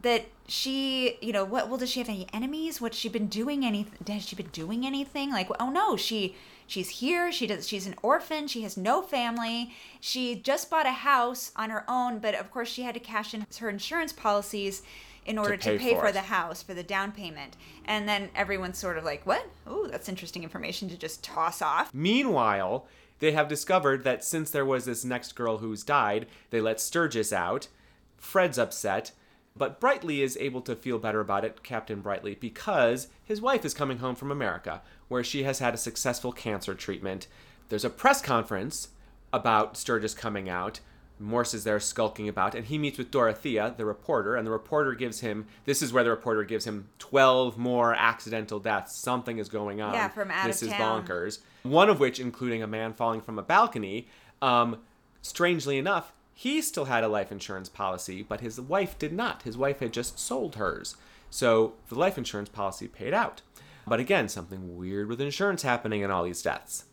that she, you know, what? Well, does she have any enemies? What's she been doing? Anything? Has she been doing anything? Like, oh no, she she's here. She does. She's an orphan. She has no family. She just bought a house on her own, but of course she had to cash in her insurance policies in order to pay pay, for for the house for the down payment. And then everyone's sort of like, what? Oh, that's interesting information to just toss off. Meanwhile, they have discovered that since there was this next girl who's died, they let Sturgis out. Fred's upset, but Brightly is able to feel better about it, Captain Brightly, because his wife is coming home from America, where she has had a successful cancer treatment. There's a press conference about Sturgis coming out. Morse is there skulking about, and he meets with Dorothea, the reporter, and the reporter gives him this is where the reporter gives him 12 more accidental deaths. Something is going on. Yeah, from out of this is town. bonkers. One of which, including a man falling from a balcony. Um, strangely enough, he still had a life insurance policy, but his wife did not. His wife had just sold hers. So the life insurance policy paid out. But again, something weird with insurance happening in all these deaths.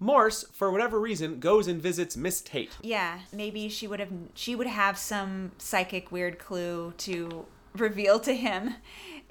Morse, for whatever reason, goes and visits Miss Tate. Yeah, maybe she would have she would have some psychic weird clue to reveal to him.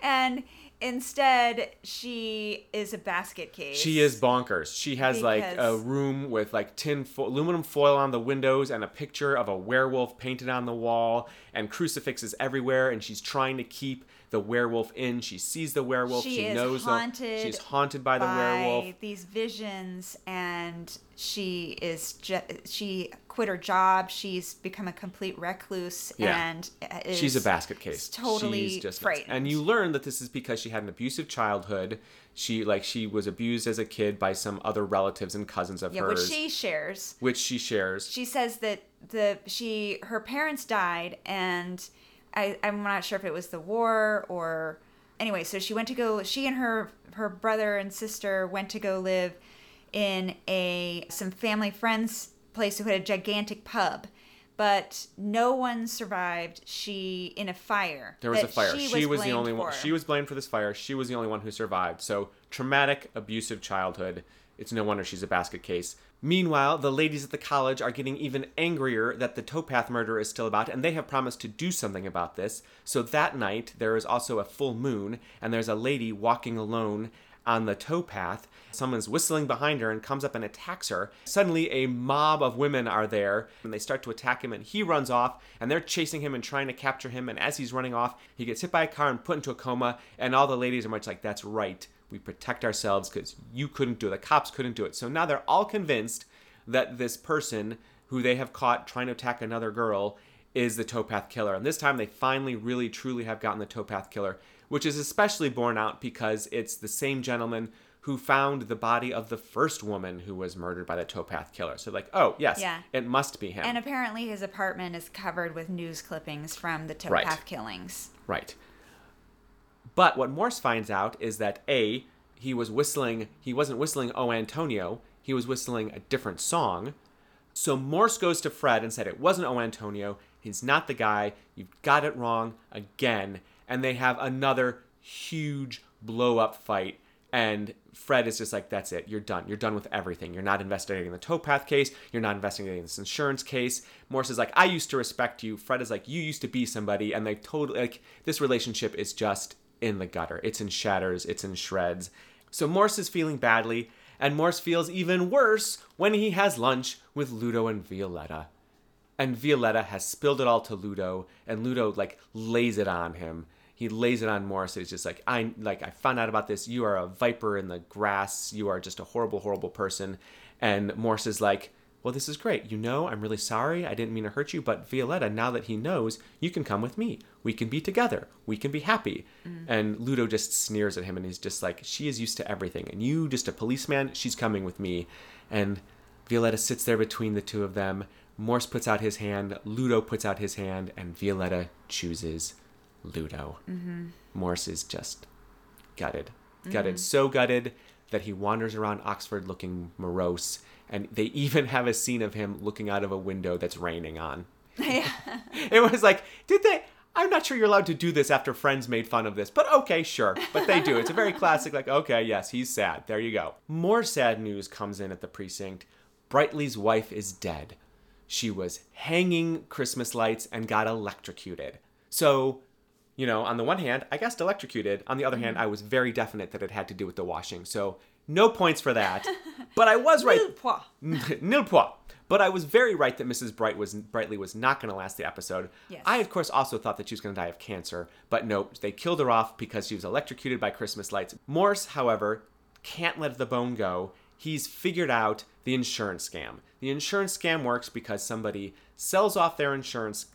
And instead she is a basket case. She is bonkers. She has like a Because- room with like tin fo- aluminum foil on the windows and a picture of a werewolf painted on the wall and crucifixes everywhere and she's trying to keep the werewolf in. She sees the werewolf. She She, is knows the- haunted she's haunted by the by werewolf. these visions and she is ju- she quit her job. She's become a complete recluse Yeah. and is She's a basket case. totally She's just nuts. frightened. And you learn that this is because she had an abusive childhood. She like she was abused as a kid by some other relatives and cousins of yeah, hers, which she shares. which she shares. she says that the she her parents died and I, I'm not sure if it was the war or anyway, so she went to go she and her her brother and sister went to go live in a some family friends place who had a gigantic pub. but no one survived. She in a fire. There was a fire. She, was, the blamed only one. for. She was blamed for this fire. She was the only one who survived. So traumatic, abusive childhood. It's no wonder she's a basket case. Meanwhile, the ladies at the college are getting even angrier that the towpath murder is still about, and they have promised to do something about this. So that night, there is also a full moon, and there's a lady walking alone on the towpath. Someone's whistling behind her and comes up and attacks her. Suddenly, a mob of women are there, and they start to attack him, and he runs off, and they're chasing him and trying to capture him. And as he's running off, he gets hit by a car and put into a coma, and all the ladies are much like, That's right. We protect ourselves because you couldn't do it. The cops couldn't do it. So now they're all convinced that this person who they have caught trying to attack another girl is the towpath killer. And this time they finally, really, truly have gotten the towpath killer, which is especially borne out because it's the same gentleman who found the body of the first woman who was murdered by the towpath killer. So, like, oh, yes, Yeah. it must be him. And apparently, his apartment is covered with news clippings from the towpath Right. killings. Right. But what Morse finds out is that A, he was whistling, he wasn't whistling Oh Antonio, he was whistling a different song. So Morse goes to Fred and said it wasn't Oh Antonio, he's not the guy, you've got it wrong again. And they have another huge blow up fight. And Fred is just like, that's it. You're done. You're done with everything. You're not investigating the towpath case. You're not investigating this insurance case. Morse is like, I used to respect you. Fred is like, you used to be somebody. And they totally, like, this relationship is just in the gutter. It's in shatters. It's in shreds. So Morse is feeling badly. And Morse feels even worse when he has lunch with Ludo and Violetta and Violetta has spilled it all to Ludo, and Ludo like lays it on him. He lays it on Morse. He's just like, I like I found out about this. You are a viper in the grass. You are just a horrible, horrible person. And Morse is like, Well, this is great. You know, I'm really sorry. I didn't mean to hurt you, but Violetta, now that he knows, you can come with me. We can be together. We can be happy. And Ludo just sneers at him, and he's just like, She is used to everything, and you just a policeman. She's coming with me. And Violetta sits there between the two of them. Morse puts out his hand, Ludo puts out his hand, and Violetta chooses Ludo. Mm-hmm. Morse is just gutted. Gutted. So gutted that he wanders around Oxford looking morose, and they even have a scene of him looking out of a window that's raining on. Yeah. it was like, did they? I'm not sure you're allowed to do this after friends made fun of this, but okay, sure. But they do. It's a very classic, like, okay, yes, he's sad. There you go. More sad news comes in at the precinct. Brightley's wife is dead. She was hanging Christmas lights and got electrocuted. So, you know, on the one hand, I guessed electrocuted. On the other hand, mm-hmm. I was very definite that it had to do with the washing. So, no points for that. But I was right. Mille pois. Nil point. But I was very right that Mrs. Bright was Brightly was not going to last the episode. Yes. I of course also thought that she was going to die of cancer, but nope, they killed her off because she was electrocuted by Christmas lights. Morse, however, can't let the bone go. He's figured out the insurance scam. The insurance scam works because somebody sells off their insurance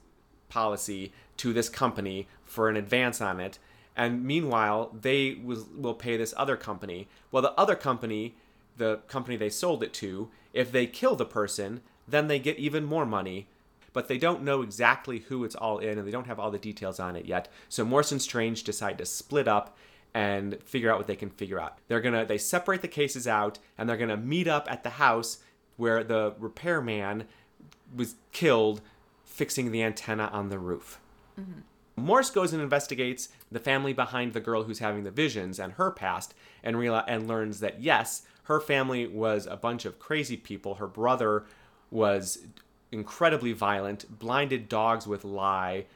policy to this company for an advance on it and meanwhile they will, will pay this other company well the other company the company they sold it to if they kill the person then they get even more money but they don't know exactly who it's all in and they don't have all the details on it yet. So morse and strange decide to split up and figure out what they can figure out. They're gonna they separate the cases out and they're gonna meet up at the house where the repairman was killed fixing the antenna on the roof. Mm-hmm. Morse goes and investigates the family behind the girl who's having the visions and her past, and real- and learns that yes, her family was a bunch of crazy people. Her brother was incredibly violent, blinded dogs with lie,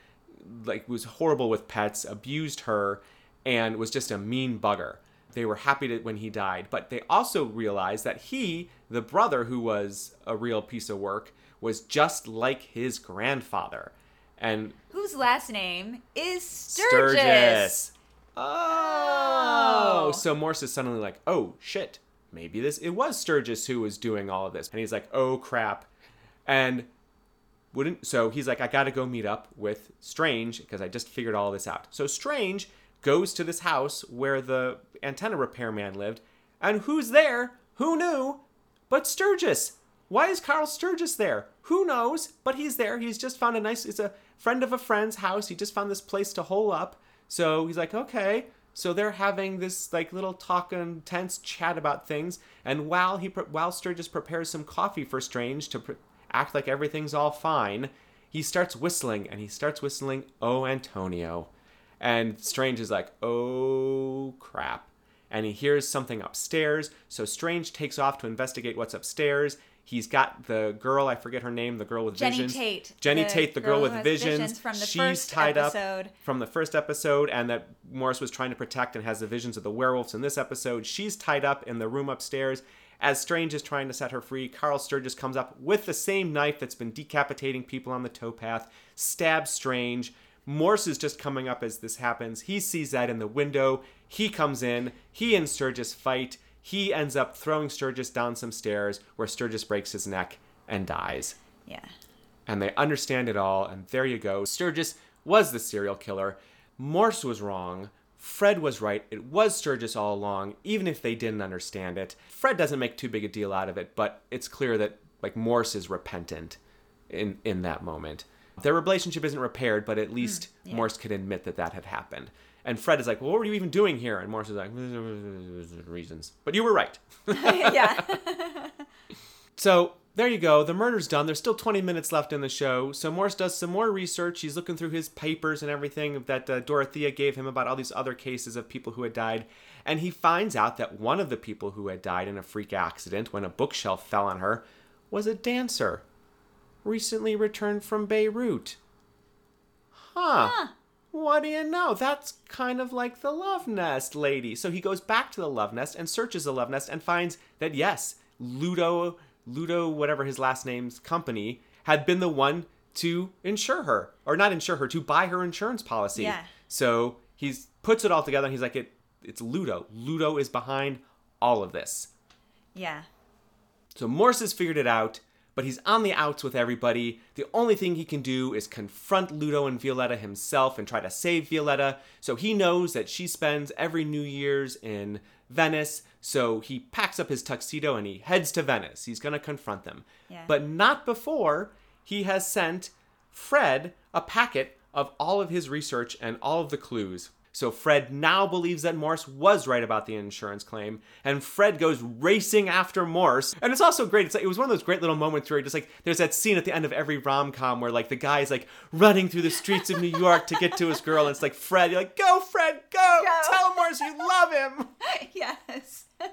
like was horrible with pets, abused her, and was just a mean bugger. They were happy to, when he died, but they also realized that he, the brother who was a real piece of work, was just like his grandfather. And Whose last name is Sturgis. Oh. Oh. So Morse is suddenly like, oh shit, maybe this it was Sturgis who was doing all of this. And he's like, oh crap. And wouldn't so he's like, I gotta go meet up with Strange because I just figured all this out. So Strange goes to this house where the antenna repairman lived, and who's there? Who knew? But Sturgis. Why is Carl Sturgis there? Who knows? But he's there. He's just found a nice. It's a friend of a friend's house. He just found this place to hole up. So he's like, okay. So they're having this like little talk and tense chat about things. And while he while Sturgis prepares some coffee for Strange to act like everything's all fine, he starts whistling and he starts whistling Oh Antonio. And Strange is like, Oh crap. And he hears something upstairs. So Strange takes off to investigate what's upstairs. He's got the girl, I forget her name, the girl with Jenny visions. Jenny Tate, Jenny the Tate, the girl, girl with visions. visions from the She's first tied episode. up from the first episode and that Morris was trying to protect and has the visions of the werewolves in this episode. She's tied up in the room upstairs. As Strange is trying to set her free, Carl Sturgis comes up with the same knife that's been decapitating people on the towpath, stabs Strange. Morse is just coming up as this happens. He sees that in the window. He comes in. He and Sturgis fight. He ends up throwing Sturgis down some stairs where Sturgis breaks his neck and dies Yeah. and they understand it all, and there you go. Sturgis was the serial killer. Morse was wrong. Fred was right. It was Sturgis all along, even if they didn't understand it. Fred doesn't make too big a deal out of it, but it's clear that like Morse is repentant in in that moment. Their relationship isn't repaired, but at least mm, yeah. Morse can admit that that had happened. And Fred is like, "Well, what were you even doing here?" And Morris is like, "Reasons." But you were right. yeah. So there you go. The murder's done. There's still 20 minutes left in the show. So Morris does some more research. He's looking through his papers and everything that uh, Dorothea gave him about all these other cases of people who had died. And he finds out that one of the people who had died in a freak accident when a bookshelf fell on her was a dancer, recently returned from Beirut. Huh. What do you know? That's kind of like the Love Nest lady. So he goes back to the Love Nest and searches the Love Nest and finds that yes, Ludo, Ludo, whatever his last name's company, had been the one to insure her, or not insure her, to buy her insurance policy. Yeah. So he puts it all together and he's like, it, it's Ludo. Ludo is behind all of this. Yeah. So Morse has figured it out, but he's on the outs with everybody. The only thing he can do is confront Ludo and Violetta himself and try to save Violetta. So he knows that she spends every New Year's in Venice. So he packs up his tuxedo and he heads to Venice. He's going to confront them. Yeah. But not before he has sent Fred a packet of all of his research and all of the clues. So Fred now believes that Morse was right about the insurance claim, and Fred goes racing after Morse. And it's also great. It's like it was one of those great little moments where just like there's that scene at the end of every rom com where like the guy's like running through the streets of New York to get to his girl, and it's like Fred, you're like, go Fred, go, Go. tell Morse you love him. yes.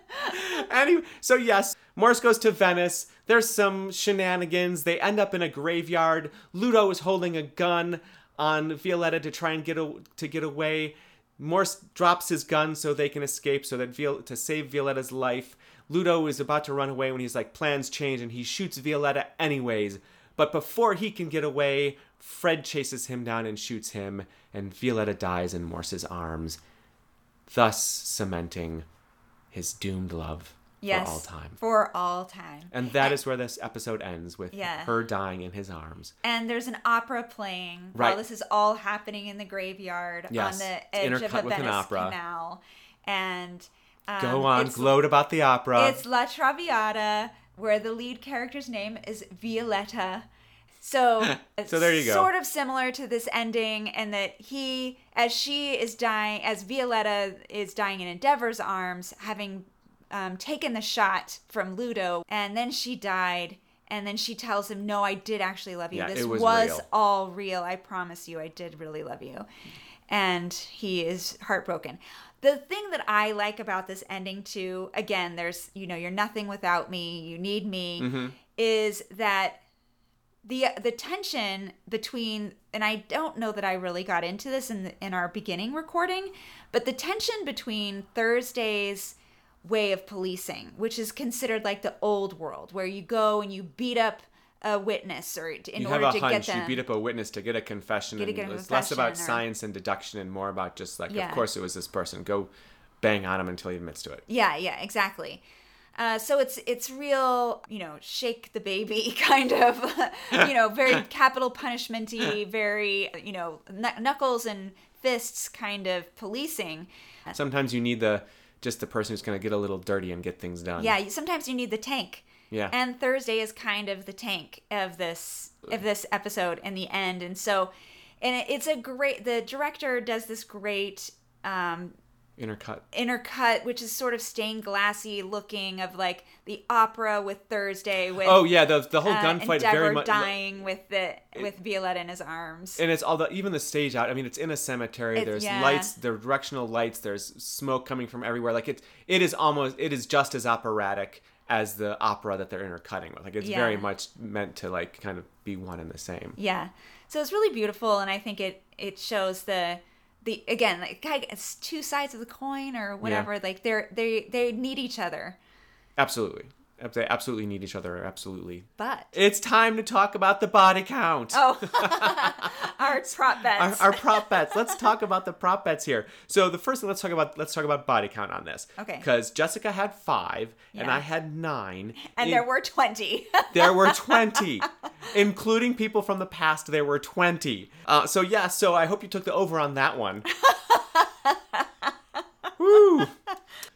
And so yes, Morse goes to Venice. There's some shenanigans. They end up in a graveyard. Ludo is holding a gun on Violetta to try and get a, to get away. Morse drops his gun so they can escape, so that Viol- to save Violetta's life. Ludo is about to run away when he's like, plans change, and he shoots Violetta anyways. But before he can get away, Fred chases him down and shoots him, and Violetta dies in Morse's arms, thus cementing his doomed love Yes. for all time. For all time. And that is where this episode ends with Yeah. her dying in his arms. And there's an opera playing Right. while this is all happening in the graveyard Yes, on the edge of a with an Venice opera. canal. And um, Go on, gloat about the opera. It's La Traviata, where the lead character's name is Violetta. So, So there you go. Sort of similar to this ending, and that he, as she is dying, as Violetta is dying in Endeavour's arms, having um, taken the shot from Ludo, and then she died. And then she tells him, "No, I did actually love you. Yeah, this was was real." all real. I promise you, I did really love you." And he is heartbroken. The thing that I like about this ending too, again, there's you know, you're nothing without me. You need me. Mm-hmm. Is that the the tension between and I don't know that I really got into this in the, in our beginning recording, but the tension between Thursday's way of policing, which is considered like the old world, where you go and you beat up a witness or in you order have a to get hunch, them. you beat up a witness to get a confession, Get a and good it's less about or- science and deduction and more about just like, Yeah. of course it was this person. Go bang on him until he admits to it. Yeah, yeah, exactly. Uh, so it's it's real, you know, shake the baby kind of, you know, very capital punishmenty, very, you know, kn- knuckles and fists kind of policing. Sometimes you need the just the person who's going to get a little dirty and get things done. Yeah, sometimes you need the tank. Yeah. And Thursday is kind of the tank of this of this episode in the end, and so, and it's a great. The director does this great um, Intercut. intercut, which is sort of stained glassy looking of like the opera with Thursday with Oh yeah, the the whole uh, gunfight very much. dying with the with Violetta in his arms. and it's all the even the stage out. I mean, it's in a cemetery. It- there's yeah. lights, there are directional lights. There's smoke coming from everywhere. Like it, it is almost, it is just as operatic as the opera that they're intercutting with. Like it's very much meant to like kind of be one and the same. Yeah. So it's really beautiful, and I think it it shows the the again like it's two sides of the coin or whatever. Like they're they they need each other, Absolutely, they absolutely need each other. Absolutely. but It's time to talk about the body count. oh, our prop bets. our prop bets. Let's talk about the prop bets here. So the first thing, let's talk about let's talk about body count on this. Okay. Because Jessica had five and I had nine. and In- there were twenty. there were twenty, including people from the past. There were twenty. Uh, so yeah. So I hope you took the over on that one. Woo.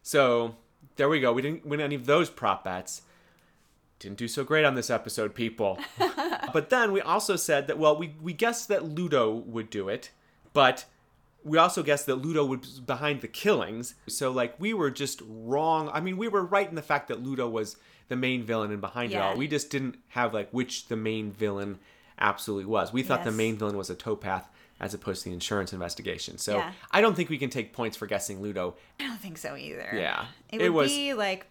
So there we go. We didn't win any of those prop bets. Didn't do so great on this episode, people. but then we also said that, well, we, we guessed that Ludo would do it, but we also guessed that Ludo was behind the killings. So, like, we were just wrong. I mean, we were right in the fact that Ludo was the main villain and behind it all. We just didn't have, like, which the main villain absolutely was. We thought the main villain was a towpath as opposed to the insurance investigation. So, Yeah. I don't think we can take points for guessing Ludo. I don't think so either. Yeah. it It would was- be like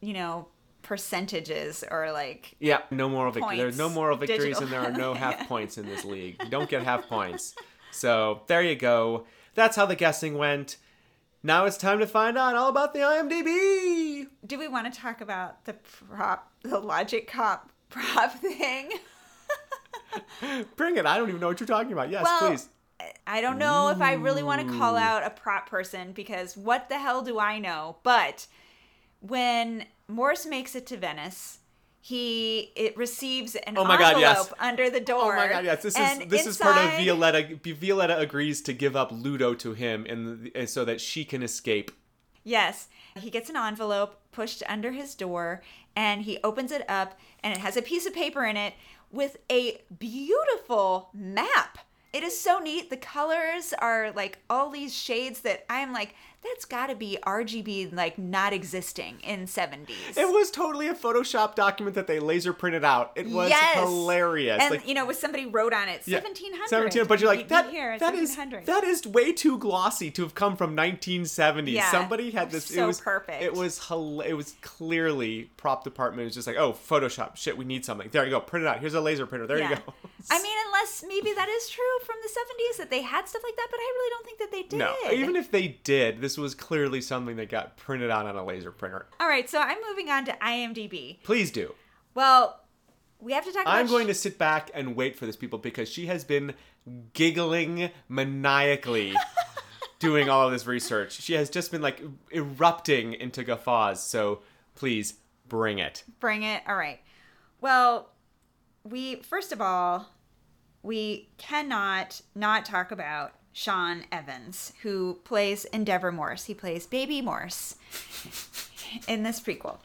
you know percentages or like Yeah, no moral victory. There are no moral victories, Digital. and there are no half points in this league. You don't get half points. So there you go. That's how the guessing went. Now it's time to find out all about the IMDb. do we want to talk about the prop the logic cop prop thing Bring it. I don't even know what you're talking about. Yes, well please. i don't know if i really want to call out a prop person because what the hell do i know but when Morris makes it to venice he it receives an Oh my envelope God, yes. under the door Oh my god, yes. This is this is part of inside- Violetta. Violetta agrees to give up Ludo to him, and, and so that she can escape. Yes. He gets an envelope pushed under his door and he opens it up and it has a piece of paper in it with a beautiful map. It is so neat. The colors are like all these shades that I'm like, that's got to be RGB like not existing in 70s. It was totally a Photoshop document that they laser printed out. It was Yes. hilarious. And like, you know, with somebody wrote on it Yeah, 1700. 1700, but you're like that. here, that is 1700. that is way too glossy to have come from 1970. Yeah, Somebody had this. so it was perfect. It was It was clearly prop department was just like, oh, Photoshop. Shit, we need something. There you go. Print it out. Here's a laser printer. There you go. I mean, unless maybe that is true from the 70s that they had stuff like that, but I really don't think that they did. no, even if they did, this was clearly something that got printed out on a laser printer. All right, so I'm moving on to IMDb. Please do. Well, we have to talk about. I'm going to sit back and wait for this people because she has been giggling maniacally doing all of this research. She has just been like erupting into guffaws. So please bring it. bring it. All right. Well, we first of all, we cannot not talk about Shaun Evans, who plays Endeavour Morse. He plays Baby Morse in this prequel.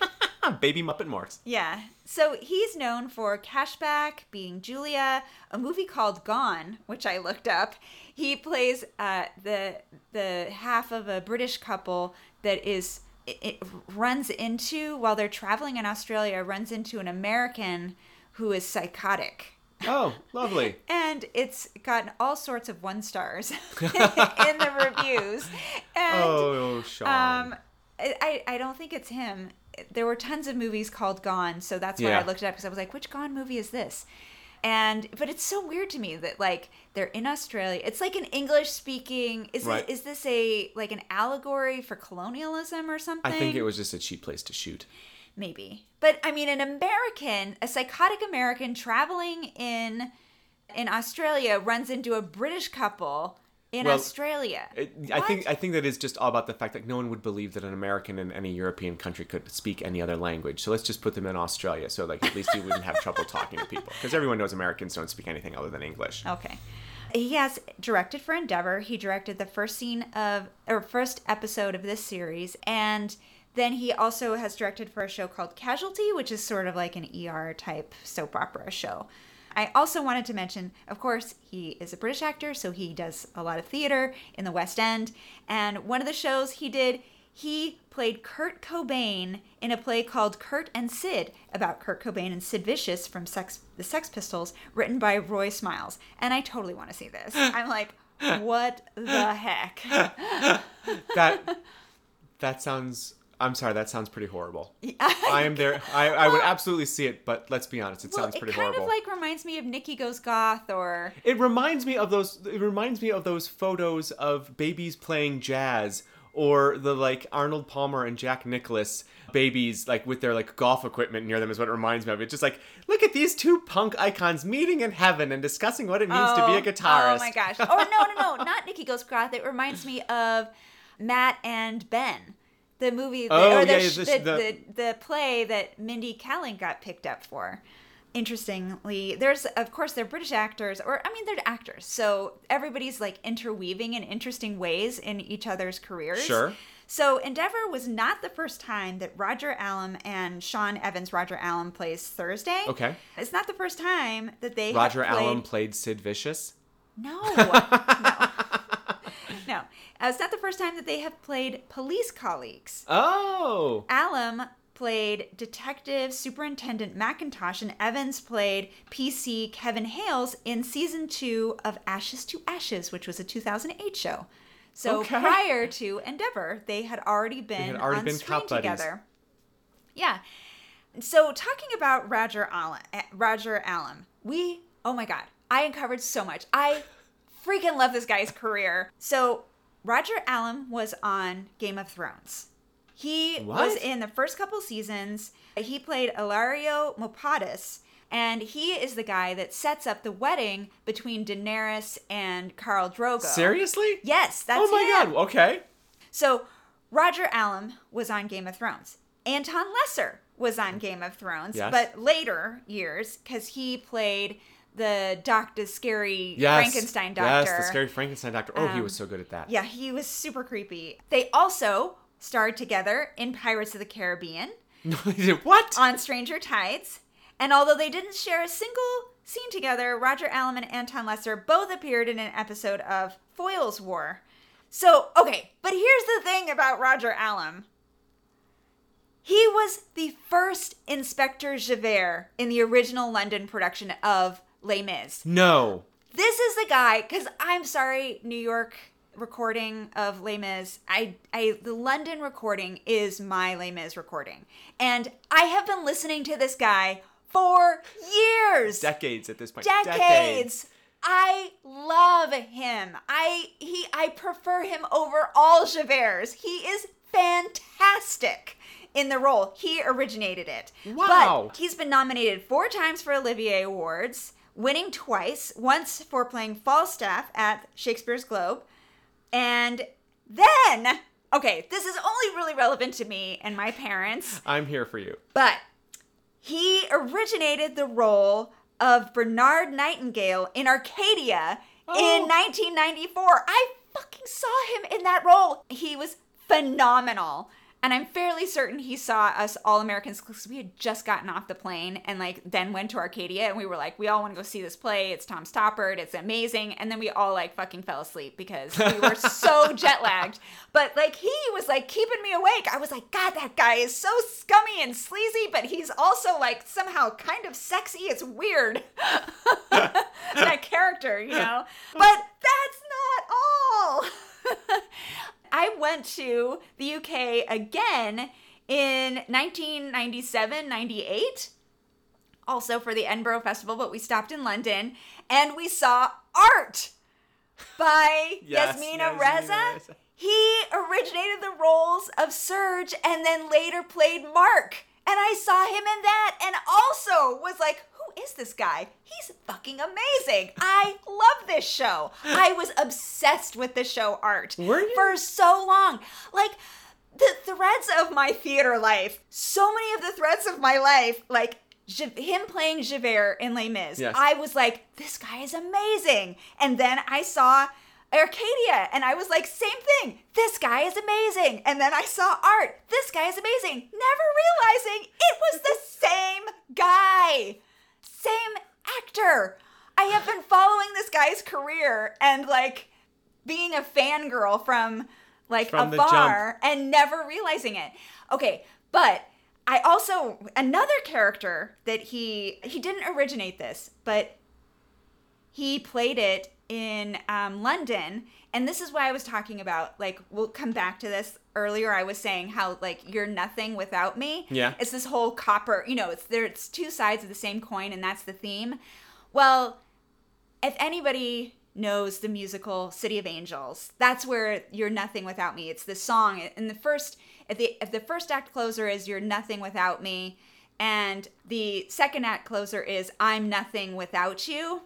Baby Muppet Morse. Yeah. So he's known for Cashback, Being Julia, a movie called Gone, which I looked up. He plays uh, the the half of a British couple that is it, it runs into while they're traveling in Australia runs into an American who is psychotic. Oh, lovely. And it's gotten all sorts of one stars in the reviews. And Oh, Shaun. um, I, I don't think it's him. There were tons of movies called Gone, so that's why Yeah. I looked it up because I was like, which Gone movie is this? And but it's so weird to me that like they're in Australia. It's like an English speaking. Is Right. it is this a like an allegory for colonialism or something? I think it was just a cheap place to shoot. Maybe. But I mean, an American, a psychotic American traveling in in Australia runs into a British couple in Well, Australia. It, I think I think that is just all about the fact that no one would believe that an American in any European country could speak any other language. So let's just put them in Australia, so like at least we wouldn't have trouble talking to people, because everyone knows Americans don't speak anything other than English. Okay. He has directed for Endeavour. He directed the first scene of or first episode of this series and then he also has directed for a show called Casualty, which is sort of like an ER type soap opera show. I also wanted to mention, of course, he is a British actor, so he does a lot of theater in the West End. And one of the shows he did, he played Kurt Cobain in a play called Kurt and Sid about Kurt Cobain and Sid Vicious from Sex, the Sex Pistols, written by Roy Smiles. And I totally want to see this. I'm like, what the heck? That that sounds. I'm sorry. That sounds pretty horrible. I am there. I, I would absolutely see it, but let's be honest. It Well, sounds it pretty kind horrible. of like reminds me of Nikki Goes Goth or It reminds me of those. It reminds me of those photos of babies playing jazz, or the like Arnold Palmer and Jack Nicklaus babies like with their like golf equipment near them is what it reminds me of. It's just like look at these two punk icons meeting in heaven and discussing what it means to be a oh. guitarist. Oh my gosh. Oh no, no, no, not Nikki Goes Goth. It reminds me of Matt and Ben. The movie the, Oh, or the, yeah, this- the, the- the, the play that Mindy Kaling got picked up for. Interestingly, there's of course they're British actors, or I mean they're actors, so everybody's like interweaving in interesting ways in each other's careers. Sure. So Endeavour was not the first time that Roger Allam and Shaun Evans, Roger Allam plays Thursday. Okay. It's not the first time that they Roger played- Allen played Sid Vicious. no. no. No. Uh, it's not the first time that they have played police colleagues. Oh. Allam played Detective Superintendent McIntosh, and Evans played PC Kevin Hales in season two of Ashes to Ashes, which was a 2008 show. So Okay. prior to Endeavour, they had already been had already on been screen together. Yeah. So talking about Roger Allen, eh, Roger Allen, we oh my god, I uncovered so much. I freaking love this guy's career. So Roger Allen was on Game of Thrones. He was in the first couple seasons. He played Illyrio Mopatis, and he is the guy that sets up the wedding between Daenerys and Khal Drogo. Seriously? Yes, that's oh my him. god. Okay. So Roger Allam was on Game of Thrones. Anton Lesser was on Game of Thrones, Yes. but later years because he played the doctor, scary Yes. Frankenstein doctor. Yes, the scary Frankenstein doctor. Oh, he Um, was so good at that. Yeah, he was super creepy. They also starred together in Pirates of the Caribbean, No, he did what? on Stranger Tides, and although they didn't share a single scene together, Roger Allam and Anton Lesser both appeared in an episode of Foyle's War. So, okay, but here's the thing about Roger Allam. He was the first Inspector Javert in the original London production of Les Mis. no. This is the guy, because I'm sorry, New York recording of Les Mis. I, I, the London recording is my Les Mis recording, and I have been listening to this guy for years, Decades at this point. decades. I love him. I he I prefer him over all Javerts. He is fantastic in the role. He originated it. Wow. But he's been nominated four times for Olivier Awards, winning twice, once for playing Falstaff at Shakespeare's Globe, and then okay, this is only really relevant to me and my parents. I'm here for you. But he originated the role of Bernard Nightingale in Arcadia Oh. in 1994. I fucking saw him in that role. He was phenomenal. And I'm fairly certain he saw us all Americans because we had just gotten off the plane and like then went to Arcadia and we were like, we all want to go see this play. It's Tom Stoppard. It's amazing. And then we all like fucking fell asleep because we were so jet lagged. But like he was like keeping me awake. I was like, God, that guy is so scummy and sleazy, but he's also like somehow kind of sexy. It's weird. that character, you know? But that's not all. I went to the UK again in 1997 98, also for the Edinburgh Festival, but we stopped in London and we saw art by Yes, Yasmina Yasmina Reza. He originated the roles of Serge and then later played Mark. And I saw him in that and also was like, is this guy? He's fucking amazing. I love this show. I was obsessed with the show art for so long. Like, the threads of my theater life, so many of the threads of my life, like him playing Javert in Les Mis, Yes. I was like, this guy is amazing. And then I saw Arcadia and I was like, same thing. This guy is amazing. And then I saw art. This guy is amazing. Never realizing it was the same guy. Same actor. I have been following this guy's career and like being a fangirl from like From afar and never realizing it. Okay, but I also another character that he he didn't originate this, but he played it in um, London, and this is why I was talking about. Like, we'll come back to this earlier. I was saying how like you're nothing without me. Yeah. it's this whole copper. You know, it's there. It's two sides of the same coin, and that's the theme. Well, if anybody knows the musical City of Angels, that's where you're nothing without me. It's the song in the first if the if the first act closer is you're nothing without me and the second act closer is I'm nothing without you.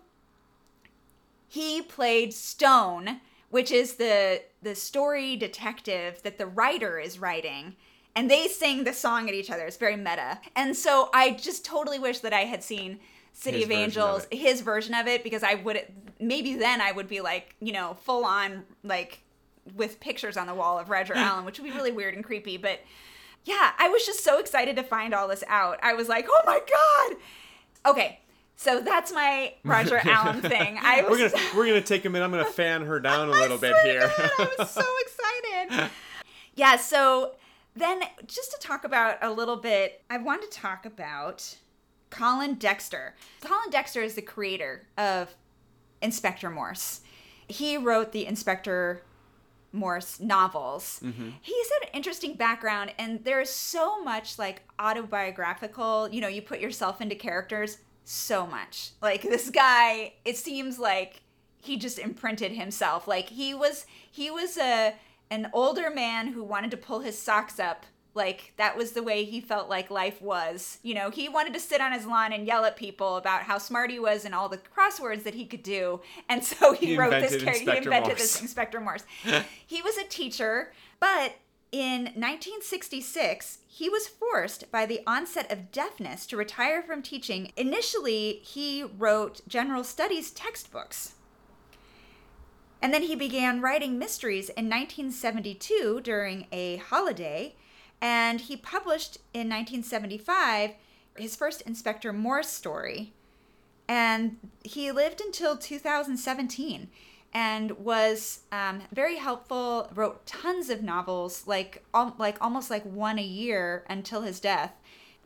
He played Stone, which is the the story detective that the writer is writing. And they sing the song at each other. It's very meta. And so I just totally wish that I had seen City His of version of Angels, his version of it, because I would maybe then I would be like, you know, full on like with pictures on the wall of Roger Allen, which would be really weird and creepy. But yeah, I was just so excited to find all this out. I was like, oh my god. Okay, so that's my Roger Allen thing. I was We're gonna we're gonna take a minute. I'm gonna fan her down a little bit here. God, I was so excited. yeah, so then just to talk about a little bit, I want to talk about Colin Dexter. Colin Dexter is the creator of Inspector Morse. He wrote the Inspector Morse novels. Mm-hmm. He's an interesting background, and there's so much like autobiographical, you know, you put yourself into characters so much. Like this guy, it seems like he just imprinted himself. Like he was he was a an older man who wanted to pull his socks up. Like that was the way he felt like life was. You know, he wanted to sit on his lawn and yell at people about how smart he was and all the crosswords that he could do. And so he, He wrote this character. He invented Morse. this Inspector Morse. he was a teacher, but in 1966, he was forced by the onset of deafness to retire from teaching. Initially, he wrote general studies textbooks. And then he began writing mysteries in 1972 during a holiday, and he published in 1975 his first Inspector Morse story. And he lived until 2017 and was um, very helpful, wrote tons of novels, like, al- like almost like one a year until his death.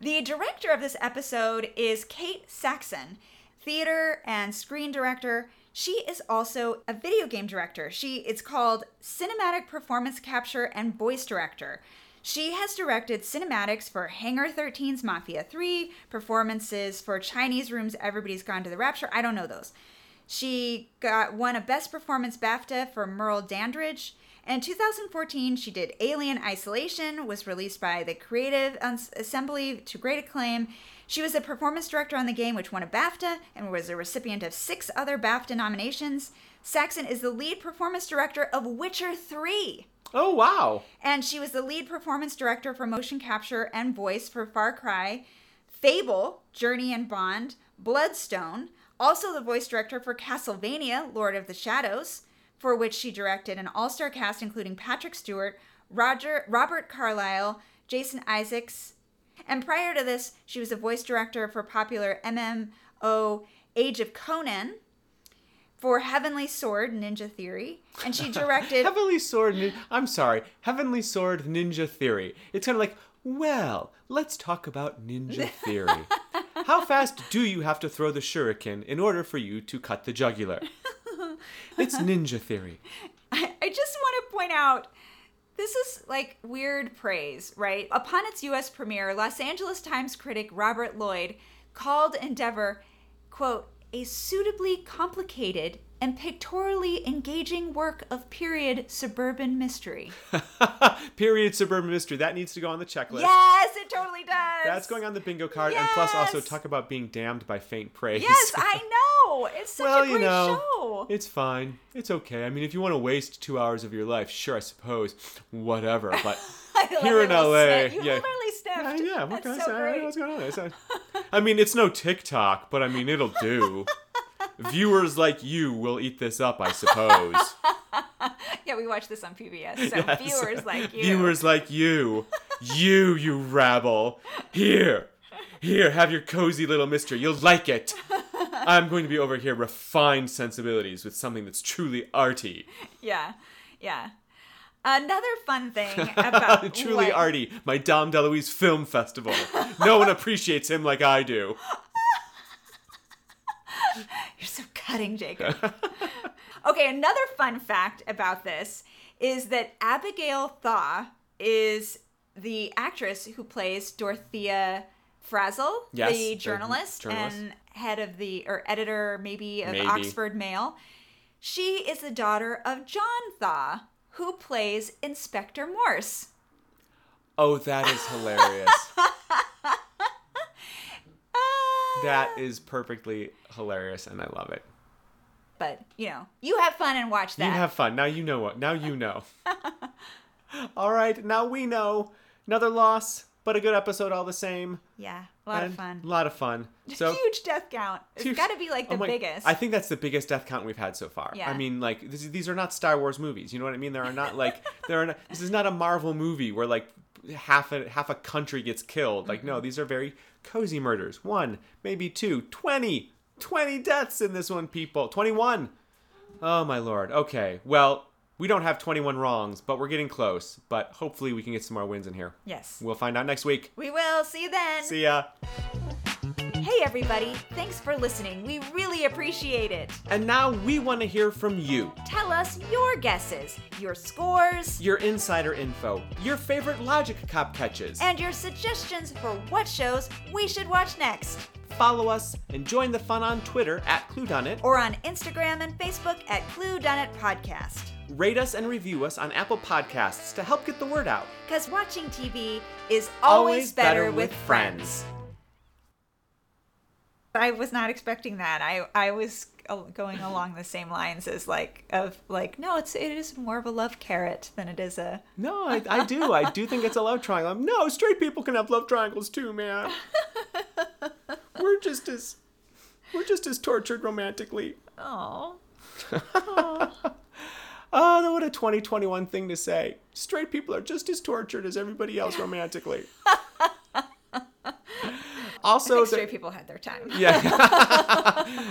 The director of this episode is Kate Saxon, theater and screen director. She is also a video game director. She it's called Cinematic Performance Capture and Voice Director. She has directed cinematics for Hangar 13's Mafia 3, performances for Chinese Room's Everybody's Gone to the Rapture. I don't know those. She got won a Best Performance BAFTA for Merle Dandridge. In 2014, she did Alien Isolation, was released by the Creative Assembly to great acclaim. She was a performance director on the game, which won a BAFTA and was a recipient of six other BAFTA nominations. Saxon is the lead performance director of Witcher 3. Oh wow. And she was the lead performance director for motion capture and voice for Far Cry, Fable, Journey and Bond, Bloodstone, also the voice director for Castlevania, Lord of the Shadows, for which she directed an all-star cast including Patrick Stewart, Roger Robert Carlyle, Jason Isaacs, and prior to this, she was a voice director for popular MMO Age of Conan, for Heavenly Sword Ninja Theory, and she directed Heavenly Sword. Nin- I'm sorry. Heavenly Sword Ninja Theory. It's kind of like, well, let's talk about Ninja Theory. How fast do you have to throw the shuriken in order for you to cut the jugular? It's Ninja Theory. I, I just want to point out this is like weird praise, right? Upon its US premiere, Los Angeles Times critic Robert Lloyd called Endeavour, quote, a suitably complicated and pictorially engaging work of period suburban mystery. Period suburban mystery. That needs to go on the checklist. yes, it totally does. That's going on the bingo card, and plus also talk about being damned by faint praise. Yes, I know. It's such well, a great you know, show. it's fine. It's okay. I mean, if you want to waste two hours of your life, sure, I suppose. Whatever. But here in LA, sniff. You yeah. literally yeah, sniffed. yeah, what That's can I so say? I don't know what's going on? I mean, it's no TikTok, but I mean, it'll do. Viewers like you will eat this up, I suppose. Yeah, we watch this on PBS. So Yes. viewers like you. Viewers like you. You, you rabble. Here. Here, have your cozy little mystery. You'll like it. I'm going to be over here refined sensibilities with something that's truly arty. Yeah, yeah. Another fun thing about truly what- arty, my Dom DeLuise Film Festival. No one appreciates him like I do. You're so cutting, Jacob. okay, another fun fact about this is that Abigail Thaw is the actress who plays Dorothea Frazil, Yes, the the journalist, journalist. and head of the or editor maybe of Maybe. Oxford Mail. She is the daughter of John Thaw, who plays Inspector Morse. Oh, that is hilarious. that is perfectly hilarious, and I love it. But you know, you have fun and watch that. You have fun. Now you know what. Now you know. all right, now we know. Another loss, but a good episode all the same. yeah, a lot of fun. A lot of fun. So Huge death count. It's got to be like the Oh my- biggest. I think that's the biggest death count we've had so far. Yeah. I mean, like this, these are not Star Wars movies. You know what I mean? There are not like there are. Not, this is not a Marvel movie where like half a half a country gets killed. Like Mm-hmm. no, these are very cozy murders. One, maybe two, 20, 20 deaths in this one. People, twenty one. Oh my lord. Okay, well. We don't have 21 wrongs, but we're getting close. But hopefully we can get some more wins in here. yes. We'll find out next week. We will. See you then. See ya. Hey, everybody. Thanks for listening. We really appreciate it. And now we want to hear from you. Tell us your guesses, your scores, your insider info, your favorite Logic Cop catches. and your suggestions for what shows we should watch next. Follow us and join the fun on Twitter at ClueDonit. Or on Instagram and Facebook at Clue Done It Podcast. Rate us and review us on Apple Podcasts to help get the word out. Because watching TV is always, better, with friends. I was not expecting that. I I was going along the same lines as like of like no, it's it is more of a love carrot than it is a No, I, I do. I do think it's a love triangle. No, straight people can have love triangles too, man. we're just as we're just as tortured romantically. oh. Oh, what a 2021 thing to say. Straight people are just as tortured as everybody else romantically. Also, think the- straight people had their time. Yeah.